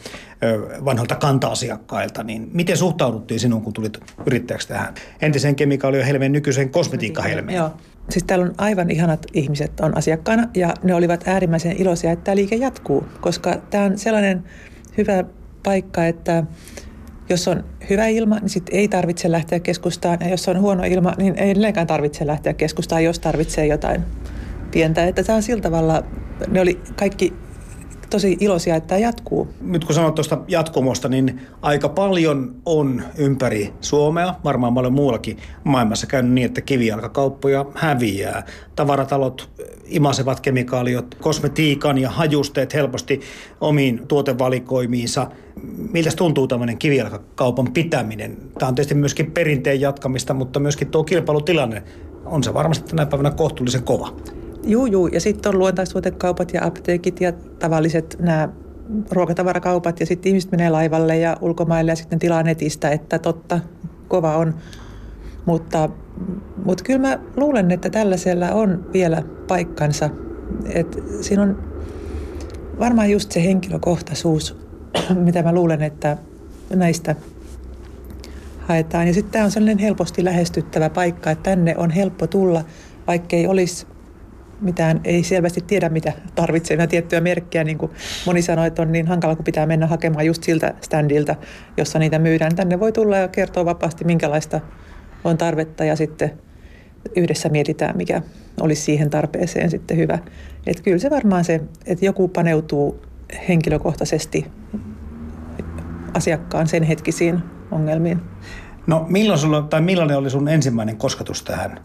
vanhoilta kanta-asiakkailta. Niin miten suhtauduttiin sinun, kun tulit yrittäjäksi tähän entiseen kemikaali- helmeen nykyiseen kosmetiikkahelmeen? Joo. Siis täällä on aivan ihanat ihmiset on asiakkaana ja ne olivat äärimmäisen iloisia, että tämä liike jatkuu, koska tämä on sellainen hyvä paikka, että jos on hyvä ilma, niin sitten ei tarvitse lähteä keskustaan. Ja jos on huono ilma, niin ei edelleenkään tarvitse lähteä keskustaan, jos tarvitsee jotain pientä. Että tämä on sillä tavalla, ne oli kaikki tosi iloisia, että tämä jatkuu. Nyt kun sanot tuosta jatkumosta, niin aika paljon on ympäri Suomea, varmaan paljon muuallakin maailmassa käynyt niin, että kivijalkakauppoja häviää. Tavaratalot imasevat kemikaaliot, kosmetiikan ja hajusteet helposti omiin tuotevalikoimiinsa. Miltä tuntuu tämmöinen kivijalkakaupan pitäminen? Tämä on tietysti myöskin perinteen jatkamista, mutta myöskin tuo kilpailutilanne on se varmasti tänä päivänä kohtuullisen kova. Juu, juu. Ja sitten on luontaistuotekaupat ja apteekit ja tavalliset nämä ruokatavarakaupat ja sitten ihmiset menee laivalle ja ulkomaille ja sitten tilaa netistä, että totta, kova on. Mutta, mutta kyllä mä luulen, että tällaisella on vielä paikkansa. Et siinä on varmaan just se henkilökohtaisuus, mitä mä luulen, että näistä haetaan. Ja sitten tämä on sellainen helposti lähestyttävä paikka, että tänne on helppo tulla, vaikkei olisi mitään, ei selvästi tiedä, mitä tarvitsee. Mä tiettyä merkkiä, niin kuin moni sanoi, että on niin hankala, kun pitää mennä hakemaan just siltä standilta, jossa niitä myydään. Tänne voi tulla ja kertoa vapaasti, minkälaista on tarvetta ja sitten yhdessä mietitään, mikä olisi siihen tarpeeseen sitten hyvä. Että kyllä se varmaan se, että joku paneutuu henkilökohtaisesti asiakkaan sen hetkisiin ongelmiin. No milloin sulla, tai millainen oli sun ensimmäinen kosketus tähän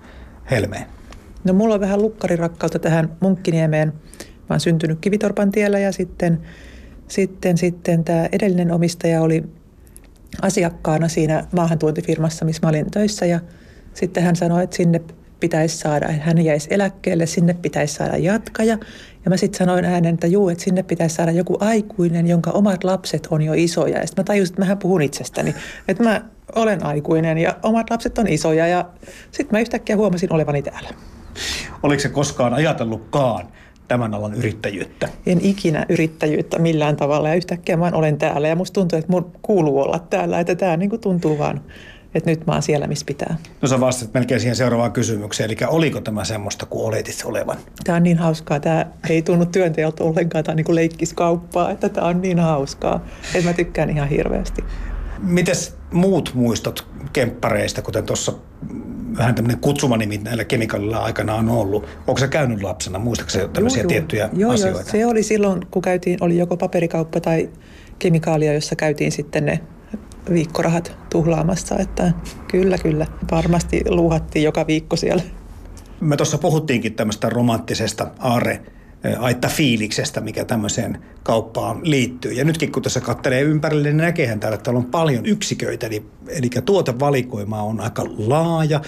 helmeen? No mulla on vähän lukkarirakkautta tähän Munkkiniemeen. Mä oon syntynyt Kivitorpan tiellä ja sitten, sitten, sitten tämä edellinen omistaja oli asiakkaana siinä maahantuontifirmassa, missä mä olin töissä ja sitten hän sanoi, että sinne pitäisi saada, hän jäisi eläkkeelle, sinne pitäisi saada jatkaja. Ja mä sitten sanoin äänen, että juu, että sinne pitäisi saada joku aikuinen, jonka omat lapset on jo isoja. Ja sitten mä tajusin, että mähän puhun itsestäni, että mä olen aikuinen ja omat lapset on isoja. Ja sitten mä yhtäkkiä huomasin olevani täällä. Oliko se koskaan ajatellutkaan tämän alan yrittäjyyttä? En ikinä yrittäjyyttä millään tavalla ja yhtäkkiä mä olen täällä ja musta tuntuu, että mun kuuluu olla täällä, että tämä niin tuntuu vaan että nyt mä oon siellä, missä pitää. No sä vastasit melkein siihen seuraavaan kysymykseen, eli oliko tämä semmoista kuin oletit olevan? Tämä on niin hauskaa, tämä ei tunnu työnteolta ollenkaan, tämä on niin kuin leikkiskauppaa, että tämä on niin hauskaa, että mä tykkään ihan hirveästi. Mites muut muistot kemppareista, kuten tuossa vähän tämmöinen kutsumanimi näillä kemikaalilla aikana on ollut. Onko se käynyt lapsena? Muistaakseni tämmöisiä joo, tiettyjä joo, asioita? Joo, se oli silloin, kun käytiin, oli joko paperikauppa tai kemikaalia, jossa käytiin sitten ne viikkorahat tuhlaamassa. Että kyllä, kyllä. Varmasti luuhattiin joka viikko siellä. Me tuossa puhuttiinkin tämmöistä romanttisesta aare aitta fiiliksestä, mikä tämmöiseen kauppaan liittyy. Ja nytkin kun tässä katselee ympärille, niin näkehän täällä, että täällä on paljon yksiköitä, eli, eli tuotevalikoima on aika laaja.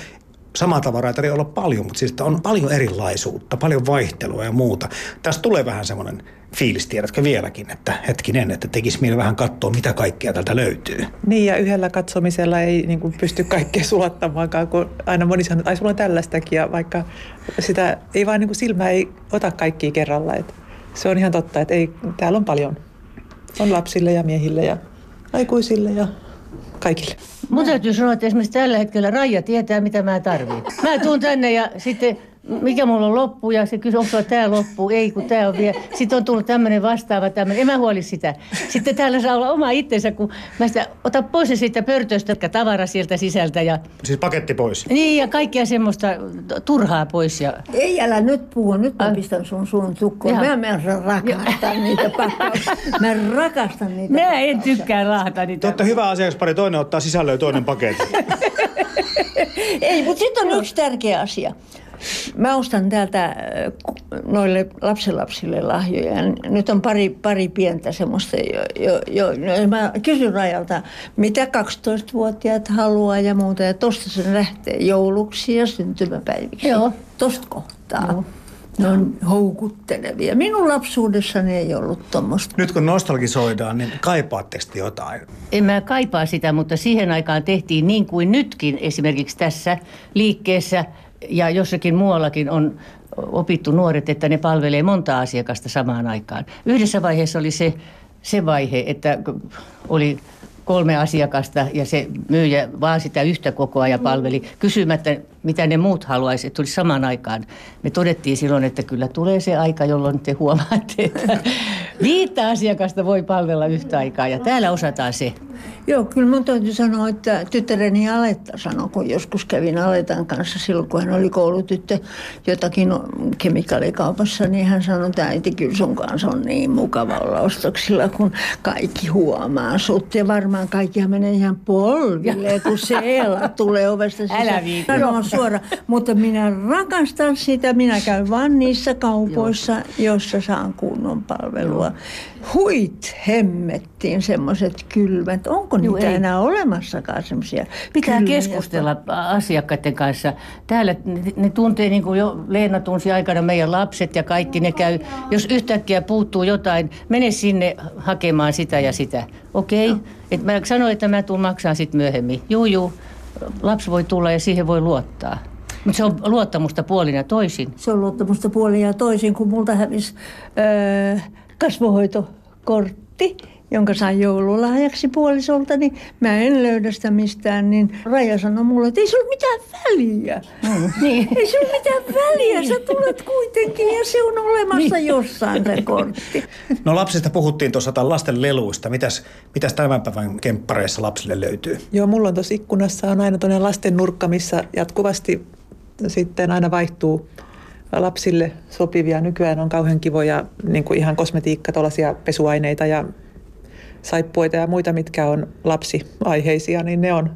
Samaa tavaraa ei tarvitse olla paljon, mutta siis on paljon erilaisuutta, paljon vaihtelua ja muuta. Tästä tulee vähän semmoinen fiilis, tiedätkö vieläkin, että hetkinen, että tekisi mieli vähän katsoa, mitä kaikkea täältä löytyy. Niin, ja yhdellä katsomisella ei niin kuin pysty kaikkea sulattamaankaan, kun aina moni sanoo, että ai sulla on tällaistakin, ja vaikka sitä ei vaan niin kuin silmä ei ota kaikkia kerralla. Että se on ihan totta, että ei, täällä on paljon. On lapsille ja miehille ja aikuisille ja kaikille. Mun täytyy sanoa, että esimerkiksi tällä hetkellä Raija tietää, mitä mä tarvitsen. Mä tuun tänne ja sitten mikä mulla on loppu ja se kysyy, onko tämä loppu, ei kun tämä on vielä. Sitten on tullut tämmöinen vastaava tämmöinen, en mä huoli sitä. Sitten täällä saa olla oma itsensä, kun mä sitä, ota pois siitä pörtöstä, tavara sieltä sisältä. Ja, siis paketti pois? Niin ja kaikkea semmoista turhaa pois. Ja... Ei älä nyt puhu, nyt mä pistän sun suun tukkoon. Mä, mä rakastan niitä pakkauksia. Mä rakastan niitä Mä en tykkää rahata niitä. Te olette hyvä asiakaspari, toinen ottaa sisällön ja toinen paketti. ei, mutta sitten on yksi tärkeä asia. Mä ostan täältä äh, noille lapsenlapsille lahjoja. Nyt on pari, pari pientä semmoista, jo, jo, jo, no mä kysyn Rajalta, mitä 12-vuotiaat haluaa ja muuta. Ja tosta se lähtee jouluksi ja syntymäpäiviksi. Joo. Tosta kohtaa. Joo. Ne on houkuttelevia. Minun lapsuudessani ei ollut tuommoista. Nyt kun nostalgisoidaan, niin kaipaatteko jotain? En mä kaipaa sitä, mutta siihen aikaan tehtiin niin kuin nytkin esimerkiksi tässä liikkeessä – ja jossakin muuallakin on opittu nuoret, että ne palvelee monta asiakasta samaan aikaan. Yhdessä vaiheessa oli se, se vaihe, että oli kolme asiakasta ja se myyjä vaan sitä yhtä koko ajan palveli kysymättä, mitä ne muut haluaisivat, että tulisi samaan aikaan. Me todettiin silloin, että kyllä tulee se aika, jolloin te huomaatte, että viittä asiakasta voi palvella yhtä aikaa ja täällä osataan se. Joo, kyllä mun täytyy sanoa, että tyttäreni Aletta sanoi, kun joskus kävin Aletan kanssa silloin, kun hän oli koulutyttö jotakin kemikaalikaupassa, niin hän sanoi, että äiti, kyllä sun kanssa on niin mukava olla ostoksilla, kun kaikki huomaa sut. Ja varmaan kaikki menee ihan polville, kun se Eela tulee ovesta sisään. Älä viitti suora. Mutta minä rakastan sitä. Minä käyn vain niissä kaupoissa, Joo. jossa saan kunnon palvelua. Huit hemmettiin semmoiset kylmät. Onko Joo, niitä ei. enää olemassakaan semmoisia Pitää keskustella asiakkaiden kanssa. Täällä ne, ne tuntee, niin kuin jo Leena tunsi aikana meidän lapset ja kaikki. Ne käy, jos yhtäkkiä puuttuu jotain, mene sinne hakemaan sitä ja sitä. Okei, okay. Et mä sanoin, että mä tuun maksaa sitten myöhemmin. Juu, juu lapsi voi tulla ja siihen voi luottaa. Mutta se on luottamusta puolin ja toisin. Se on luottamusta puolin ja toisin, kun multa hävisi öö, kasvohoitokortti jonka sain joululahjaksi puolisolta, niin mä en löydä sitä mistään, niin Raja sanoi mulle, että ei sulla mitään väliä. Mm. Niin. Ei sulla mitään väliä, sä tulet kuitenkin ja se on olemassa niin. jossain se kortti. No lapsista puhuttiin tuossa lasten leluista. Mitäs, mitäs tämän päivän kemppareissa lapsille löytyy? Joo, mulla on tuossa ikkunassa on aina tuonne lasten nurkka, missä jatkuvasti sitten aina vaihtuu lapsille sopivia. Nykyään on kauhean kivoja niin kuin ihan kosmetiikka, pesuaineita ja saippuita ja muita, mitkä on lapsiaiheisia, niin ne on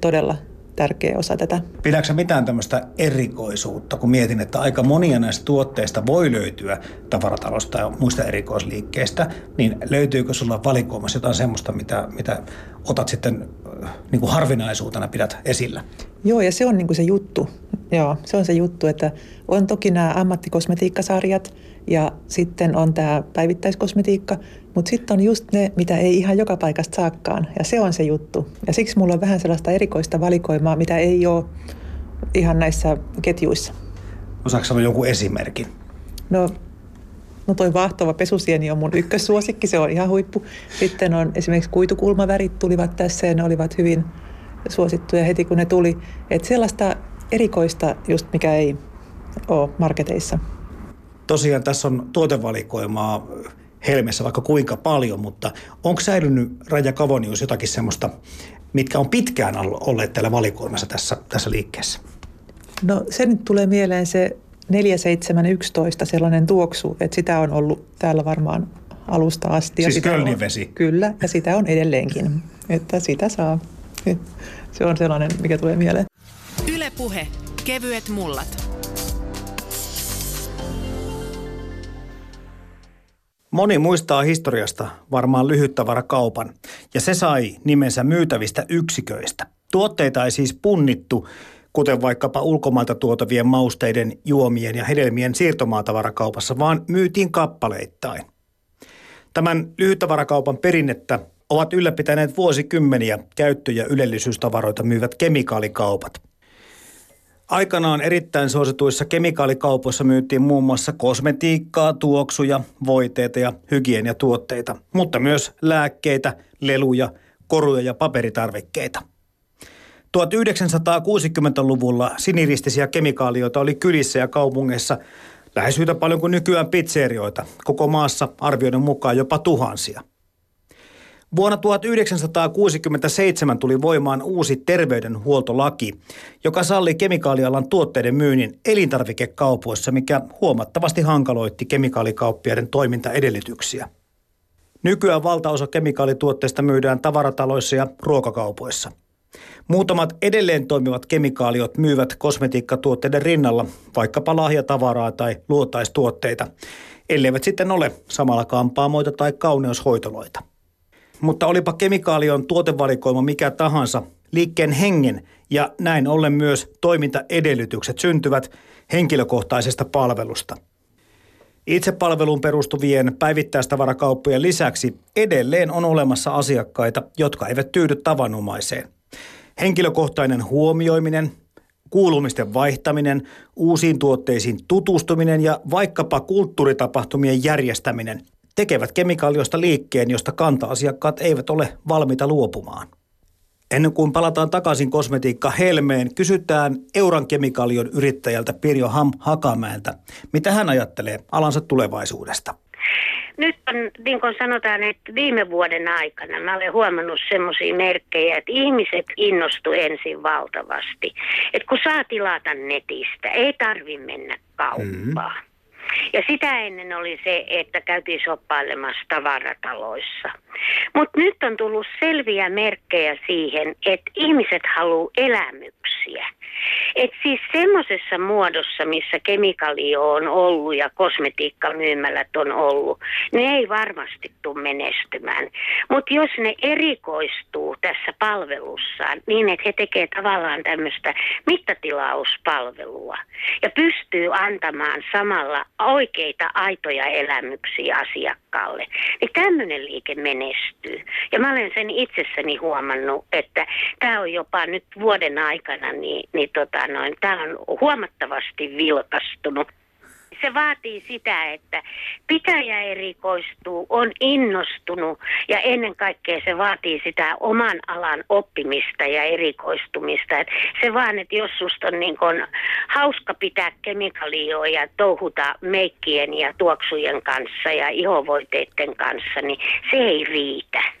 todella tärkeä osa tätä. Pidätkö mitään tämmöistä erikoisuutta, kun mietin, että aika monia näistä tuotteista voi löytyä tavaratalosta ja muista erikoisliikkeistä, niin löytyykö sulla valikoimassa jotain semmoista, mitä, mitä otat sitten äh, niin kuin harvinaisuutena pidät esillä? Joo, ja se on niin kuin se juttu. Joo, se on se juttu, että on toki nämä ammattikosmetiikkasarjat ja sitten on tämä päivittäiskosmetiikka, mutta sitten on just ne, mitä ei ihan joka paikasta saakkaan ja se on se juttu. Ja siksi mulla on vähän sellaista erikoista valikoimaa, mitä ei ole ihan näissä ketjuissa. Osaatko sanoa jonkun esimerkin? No, no toi vahtova pesusieni on mun ykkössuosikki, se on ihan huippu. Sitten on esimerkiksi kuitukulmavärit tulivat tässä ja ne olivat hyvin suosittuja heti kun ne tuli. Että sellaista erikoista just mikä ei ole marketeissa. Tosiaan tässä on tuotevalikoimaa helmessä vaikka kuinka paljon, mutta onko säilynyt Raja Kavonius jotakin semmoista, mitkä on pitkään olleet täällä valikoimassa tässä, tässä liikkeessä? No se nyt tulee mieleen se 4711 sellainen tuoksu, että sitä on ollut täällä varmaan alusta asti. Siis ja vesi. Kyllä, ja sitä on edelleenkin, että sitä saa. Se on sellainen, mikä tulee mieleen. Ylepuhe kevyet mullat. Moni muistaa historiasta varmaan lyhyttavarakaupan, ja se sai nimensä myytävistä yksiköistä. Tuotteita ei siis punnittu, kuten vaikkapa ulkomailta tuotavien mausteiden, juomien ja hedelmien siirtomaatavarakaupassa, vaan myytiin kappaleittain. Tämän lyhyttavarakaupan perinnettä ovat ylläpitäneet vuosikymmeniä käyttö- ja ylellisyystavaroita myyvät kemikaalikaupat – Aikanaan erittäin suosituissa kemikaalikaupoissa myytiin muun muassa kosmetiikkaa, tuoksuja, voiteita ja hygieniatuotteita, mutta myös lääkkeitä, leluja, koruja ja paperitarvikkeita. 1960-luvulla siniristisiä kemikaalioita oli kylissä ja kaupungeissa lähes yhtä paljon kuin nykyään pizzerioita, koko maassa arvioiden mukaan jopa tuhansia. Vuonna 1967 tuli voimaan uusi terveydenhuoltolaki, joka salli kemikaalialan tuotteiden myynnin elintarvikekaupoissa, mikä huomattavasti hankaloitti kemikaalikauppiaiden toimintaedellytyksiä. Nykyään valtaosa kemikaalituotteista myydään tavarataloissa ja ruokakaupoissa. Muutamat edelleen toimivat kemikaaliot myyvät kosmetiikkatuotteiden rinnalla vaikkapa lahjatavaraa tai luotaistuotteita, elleivät sitten ole samalla kampaamoita tai kauneushoitoloita. Mutta olipa kemikaalion tuotevalikoima mikä tahansa, liikkeen hengen ja näin ollen myös toimintaedellytykset syntyvät henkilökohtaisesta palvelusta. Itsepalveluun perustuvien päivittäistavarakauppojen lisäksi edelleen on olemassa asiakkaita, jotka eivät tyydy tavanomaiseen. Henkilökohtainen huomioiminen, kuulumisten vaihtaminen, uusiin tuotteisiin tutustuminen ja vaikkapa kulttuuritapahtumien järjestäminen tekevät kemikaaliosta liikkeen, josta kanta-asiakkaat eivät ole valmiita luopumaan. Ennen kuin palataan takaisin kosmetiikka Helmeen, kysytään Euran kemikaalion yrittäjältä Pirjo Ham Hakamäeltä, mitä hän ajattelee alansa tulevaisuudesta. Nyt on, niin kuin sanotaan, että viime vuoden aikana mä olen huomannut semmoisia merkkejä, että ihmiset innostu ensin valtavasti. Että kun saa tilata netistä, ei tarvi mennä kauppaan. Mm-hmm. Ja sitä ennen oli se, että käytiin soppailemassa tavarataloissa. Mutta nyt on tullut selviä merkkejä siihen, että ihmiset haluaa elämyksiä. Et siis semmoisessa muodossa, missä kemikalio on ollut ja kosmetiikkamyymälät on ollut, ne ei varmasti tule menestymään. Mutta jos ne erikoistuu tässä palvelussaan niin, että he tekevät tavallaan tämmöistä mittatilauspalvelua ja pystyy antamaan samalla oikeita aitoja elämyksiä asiakkaalle, niin tämmöinen liike menestyy. Ja mä olen sen itsessäni huomannut, että tämä on jopa nyt vuoden aikana, niin, niin tota noin, tämä on huomattavasti vilkastunut se vaatii sitä, että pitäjä erikoistuu, on innostunut ja ennen kaikkea se vaatii sitä oman alan oppimista ja erikoistumista. Et se vaan, että jos susta on niin kun hauska pitää kemikalioa ja touhuta meikkien ja tuoksujen kanssa ja ihovoiteiden kanssa, niin se ei riitä.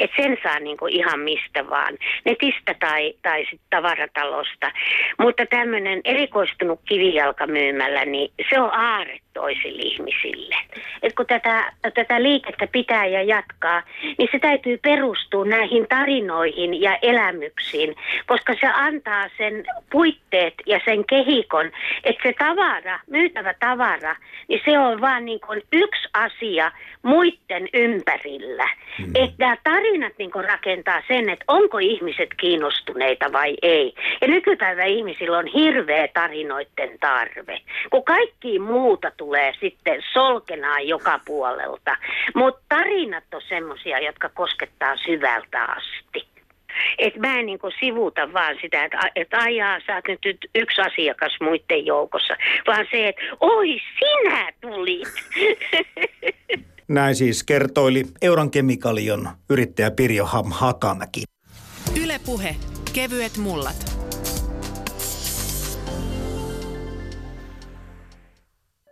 Et sen saa niinku ihan mistä vaan, netistä tai, tai sit tavaratalosta. Mutta tämmöinen erikoistunut kivijalkamyymällä, niin se on aare toisille ihmisille. Et kun tätä, tätä liikettä pitää ja jatkaa, niin se täytyy perustua näihin tarinoihin ja elämyksiin, koska se antaa sen puitteet ja sen kehikon, että se tavara, myytävä tavara, niin se on vaan niin kuin yksi asia muiden ympärillä. Mm. Että nämä tarinat niin rakentaa sen, että onko ihmiset kiinnostuneita vai ei. Ja nykypäivä ihmisillä on hirveä tarinoiden tarve, kun kaikki muuta tulee sitten solkenaan joka puolelta. Mutta tarinat on semmoisia, jotka koskettaa syvältä asti. Et mä en niin sivuuta vaan sitä, että, et ajaa, sä oot nyt yksi asiakas muiden joukossa, vaan se, että oi sinä tulit. Näin siis kertoili Euran kemikalion yrittäjä Pirjo Ham Hakamäki. Ylepuhe kevyet mullat.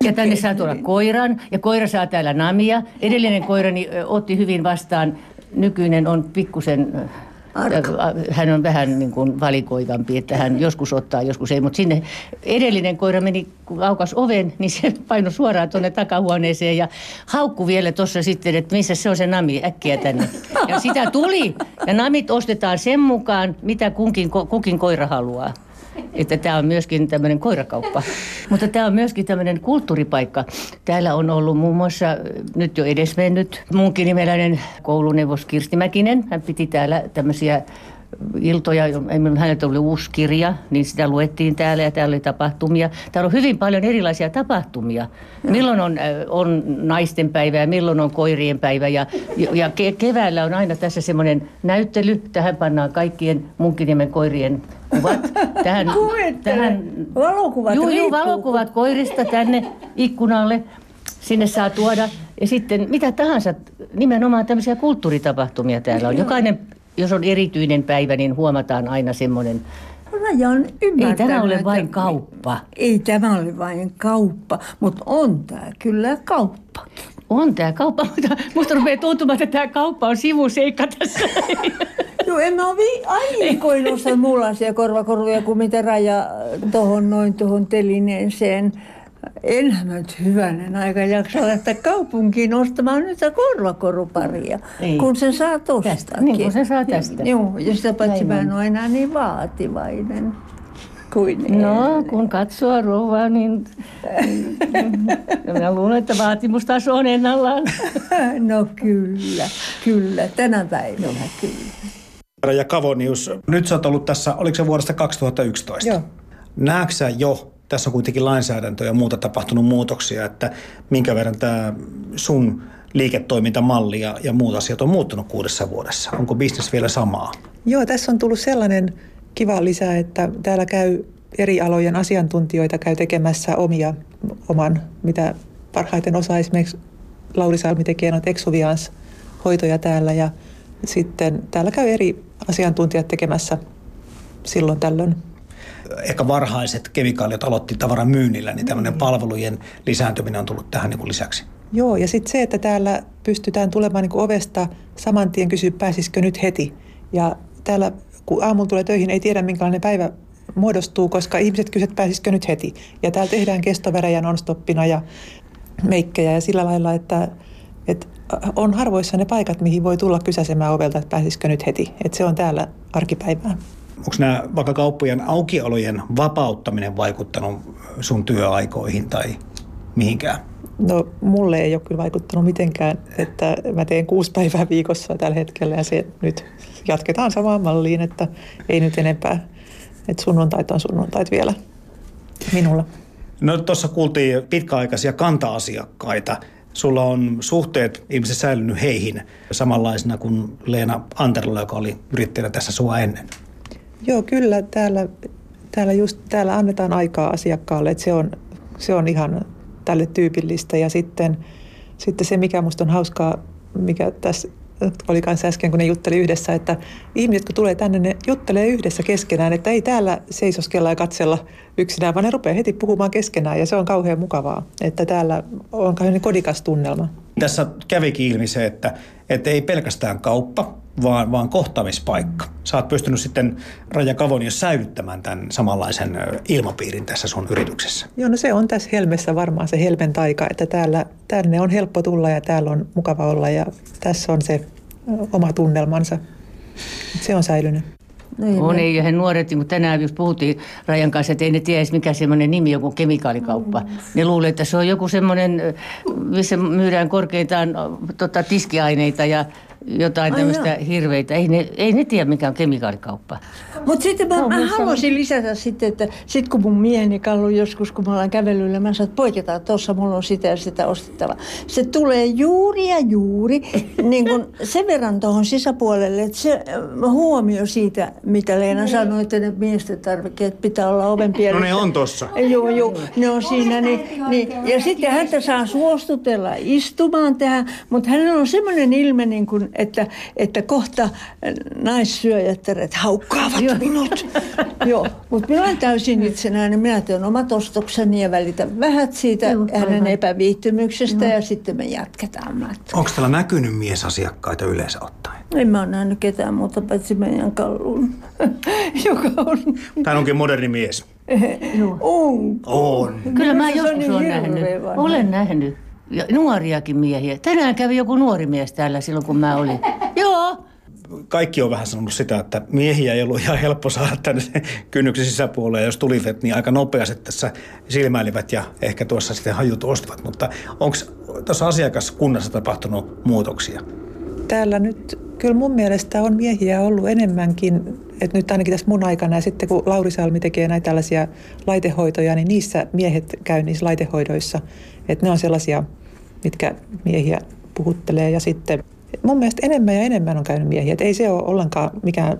Ja tänne saa tuoda koiran, ja koira saa täällä namia. Edellinen koirani otti hyvin vastaan, nykyinen on pikkusen Arka. Hän on vähän niin kuin valikoivampi, että hän joskus ottaa, joskus ei. Mutta sinne edellinen koira meni, kun aukas oven, niin se painoi suoraan tuonne takahuoneeseen ja haukku vielä tuossa sitten, että missä se on se nami, äkkiä tänne. Ja sitä tuli. Ja namit ostetaan sen mukaan, mitä kunkin, kukin koira haluaa että tämä on myöskin tämmöinen koirakauppa. Mutta tämä on myöskin tämmöinen kulttuuripaikka. Täällä on ollut muun muassa nyt jo edesmennyt munkin nimeläinen kouluneuvos Kirsti Mäkinen. Hän piti täällä tämmöisiä iltoja, häneltä oli uusi kirja, niin sitä luettiin täällä ja täällä oli tapahtumia. Täällä on hyvin paljon erilaisia tapahtumia. Milloin on, on naisten päivä ja milloin on koirien päivä. Ja, ja ke- keväällä on aina tässä semmoinen näyttely. Tähän pannaan kaikkien munkiniemen koirien kuvat. Tähän, tähän, valokuvat juu, juu, valokuvat koirista tänne ikkunalle. Sinne saa tuoda. Ja sitten mitä tahansa, nimenomaan tämmöisiä kulttuuritapahtumia täällä on. Jokainen jos on erityinen päivä, niin huomataan aina semmoinen Raja on Ei tämä ole vain kauppa. Ei tämä ole vain kauppa, mutta on tämä kyllä kauppa. On tämä kauppa, mutta musta rupeaa tuntumaan, että tämä kauppa on sivuseikka tässä. Joo, en mä ole aikoin osaa mullaisia korvakorvia kuin mitä Raja tuohon noin tuohon telineeseen enhän mä nyt hyvänen aika jaksa lähteä kaupunkiin ostamaan nyt korvakoruparia, Ei. kun se saa tostakin. Niin, kun se saa tästä. Joo, ja sitä paitsi mä en ole enää niin vaativainen kuin No, ennen. kun katsoo rouvaa, niin minä luulen, että vaatimustaso on ennallaan. No kyllä, kyllä, tänä päivänä kyllä. Ja Kavonius, nyt sä oot ollut tässä, oliko se vuodesta 2011? Joo. Näetkö jo tässä on kuitenkin lainsäädäntö ja muuta tapahtunut muutoksia, että minkä verran tämä sun liiketoimintamalli ja, ja muut asiat on muuttunut kuudessa vuodessa. Onko bisnes vielä samaa? Joo, tässä on tullut sellainen kiva lisä, että täällä käy eri alojen asiantuntijoita käy tekemässä omia, oman, mitä parhaiten osaa esimerkiksi Lauri Salmi tekee noita exuvians hoitoja täällä ja sitten täällä käy eri asiantuntijat tekemässä silloin tällöin ehkä varhaiset kemikaalit aloitti tavaran myynnillä, niin tämmöinen mm. palvelujen lisääntyminen on tullut tähän niin kuin lisäksi. Joo, ja sitten se, että täällä pystytään tulemaan niin kuin ovesta saman tien kysyä, pääsisikö nyt heti. Ja täällä, kun aamulla tulee töihin, ei tiedä minkälainen päivä muodostuu, koska ihmiset kysyvät, pääsisikö nyt heti. Ja täällä tehdään kestovärejä nonstoppina ja meikkejä ja sillä lailla, että, että on harvoissa ne paikat, mihin voi tulla kysäsemään ovelta, että pääsisikö nyt heti. Että se on täällä arkipäivää onko nämä vaikka kauppojen aukiolojen vapauttaminen vaikuttanut sun työaikoihin tai mihinkään? No mulle ei ole kyllä vaikuttanut mitenkään, että mä teen kuusi päivää viikossa tällä hetkellä ja se nyt jatketaan samaan malliin, että ei nyt enempää. Että sunnuntait on sunnuntait vielä minulla. No tuossa kuultiin pitkäaikaisia kanta-asiakkaita. Sulla on suhteet ihmiset säilynyt heihin samanlaisena kuin Leena Anterla, joka oli yrittäjänä tässä sua ennen. Joo, kyllä täällä, täällä, just, täällä annetaan aikaa asiakkaalle, että se on, se on ihan tälle tyypillistä. Ja sitten, sitten se, mikä minusta on hauskaa, mikä tässä oli kanssa äsken, kun ne jutteli yhdessä, että ihmiset kun tulee tänne, ne juttelee yhdessä keskenään, että ei täällä seisoskella ja katsella yksinään, vaan ne rupeaa heti puhumaan keskenään ja se on kauhean mukavaa, että täällä on kauhean kodikas tunnelma. Tässä kävikin ilmi se, että, että ei pelkästään kauppa, vaan, vaan kohtaamispaikka. Sä oot pystynyt sitten Raja Kavonius säilyttämään tämän samanlaisen ilmapiirin tässä sun yrityksessä. Joo, no se on tässä Helmessä varmaan se Helmen taika, että täällä, tänne on helppo tulla ja täällä on mukava olla ja tässä on se oma tunnelmansa. Se on säilynyt. On, ei, ja he nuoret, niin kun tänään just puhuttiin Rajan kanssa, että ei ne tiedä mikä semmoinen nimi, joku kemikaalikauppa. Mm. Ne luulee, että se on joku semmoinen, missä myydään korkeintaan tota, tiskiaineita ja jotain tämmöistä hirveitä. Ei ne, ei ne tiedä, mikä on kemikaalikauppa. Mutta sitten mä, No, mä haluaisin lisätä sitten, että sit kun mun mieheni Kallu joskus, kun me ollaan kävelyllä, mä sanoin, että poiketaan tuossa, mulla on sitä ja sitä ostettava. Se tulee juuri ja juuri niin kun sen verran tuohon sisäpuolelle, että se äh, huomio siitä, mitä Leena sanoi, että ne miesten tarvikkeet pitää olla oven pielessä. No ne on tossa. Joo, joo, ne on siinä. Niin, niin. Ja sitten häntä saa suostutella istumaan tähän, mutta hänellä on semmoinen ilme, niin kuin, että, että kohta naissyöjättäret haukkaavat minut. joo, mutta minä olen täysin itsenäinen. Minä teen omat ostokseni ja välitän vähät siitä Joo, hänen aivan. epäviihtymyksestä ja sitten me jatketaan matkaa. Onko täällä näkynyt miesasiakkaita yleensä ottaen? En mä ole nähnyt ketään muuta paitsi meidän Kallun, joka on... Tämä onkin moderni mies. On. On. Kyllä mä Se on joskus niin olen nähnyt. Olen nähnyt. Ja nuoriakin miehiä. Tänään kävi joku nuori mies täällä silloin, kun mä olin. Joo. Kaikki on vähän sanonut sitä, että miehiä ei ollut ihan helppo saada tänne kynnyksen sisäpuolelle. Ja jos tulivat, niin aika nopeasti tässä silmäilivät ja ehkä tuossa sitten hajut ostivat. Mutta onko tuossa asiakaskunnassa tapahtunut muutoksia? Täällä nyt kyllä mun mielestä on miehiä ollut enemmänkin, että nyt ainakin tässä mun aikana ja sitten kun Lauri Salmi tekee näitä tällaisia laitehoitoja, niin niissä miehet käy niissä laitehoidoissa. Että ne on sellaisia, mitkä miehiä puhuttelee ja sitten mun mielestä enemmän ja enemmän on käynyt miehiä. Et ei se ole ollenkaan mikään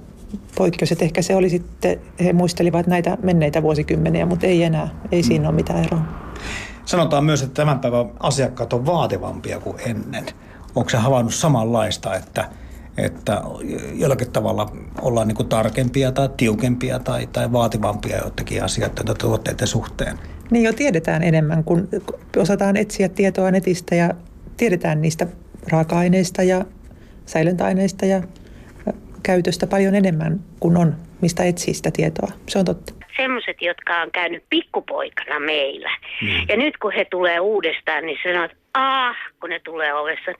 poikkeus, että ehkä se oli sitten, he muistelivat näitä menneitä vuosikymmeniä, mutta ei enää, ei siinä ole mitään eroa. Sanotaan myös, että tämän päivän asiakkaat on vaativampia kuin ennen. Onko se havainnut samanlaista, että, että jollakin tavalla ollaan niin kuin tarkempia tai tiukempia tai, tai vaativampia joidenkin asioiden tai tuotteiden suhteen? Niin jo tiedetään enemmän, kun osataan etsiä tietoa netistä ja tiedetään niistä raaka-aineista ja säilöntäaineista ja käytöstä paljon enemmän kuin on, mistä etsii sitä tietoa. Se on totta. Semmoiset, jotka on käynyt pikkupoikana meillä. Ja nyt kun he tulee uudestaan, niin sanoo, että ah, kun ne tulee ovessa.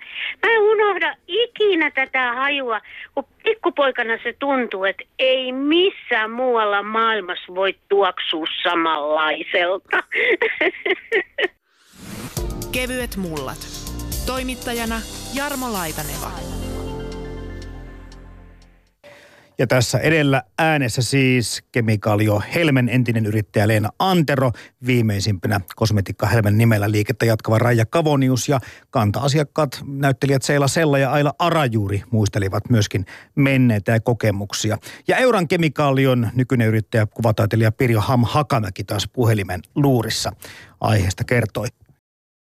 Mä en unohda ikinä tätä hajua, kun pikkupoikana se tuntuu, että ei missään muualla maailmassa voi tuoksua samanlaiselta. Kevyet mullat. Toimittajana Jarmo Laitaneva. Ja tässä edellä äänessä siis kemikaalio Helmen entinen yrittäjä Leena Antero, viimeisimpänä kosmetiikka Helmen nimellä liikettä jatkava Raija Kavonius ja kanta-asiakkaat näyttelijät Seila Sella ja Aila Arajuuri muistelivat myöskin menneitä ja kokemuksia. Ja Euran kemikaalion nykyinen yrittäjä, kuvataiteilija Pirjo Ham Hakamäki taas puhelimen luurissa aiheesta kertoi.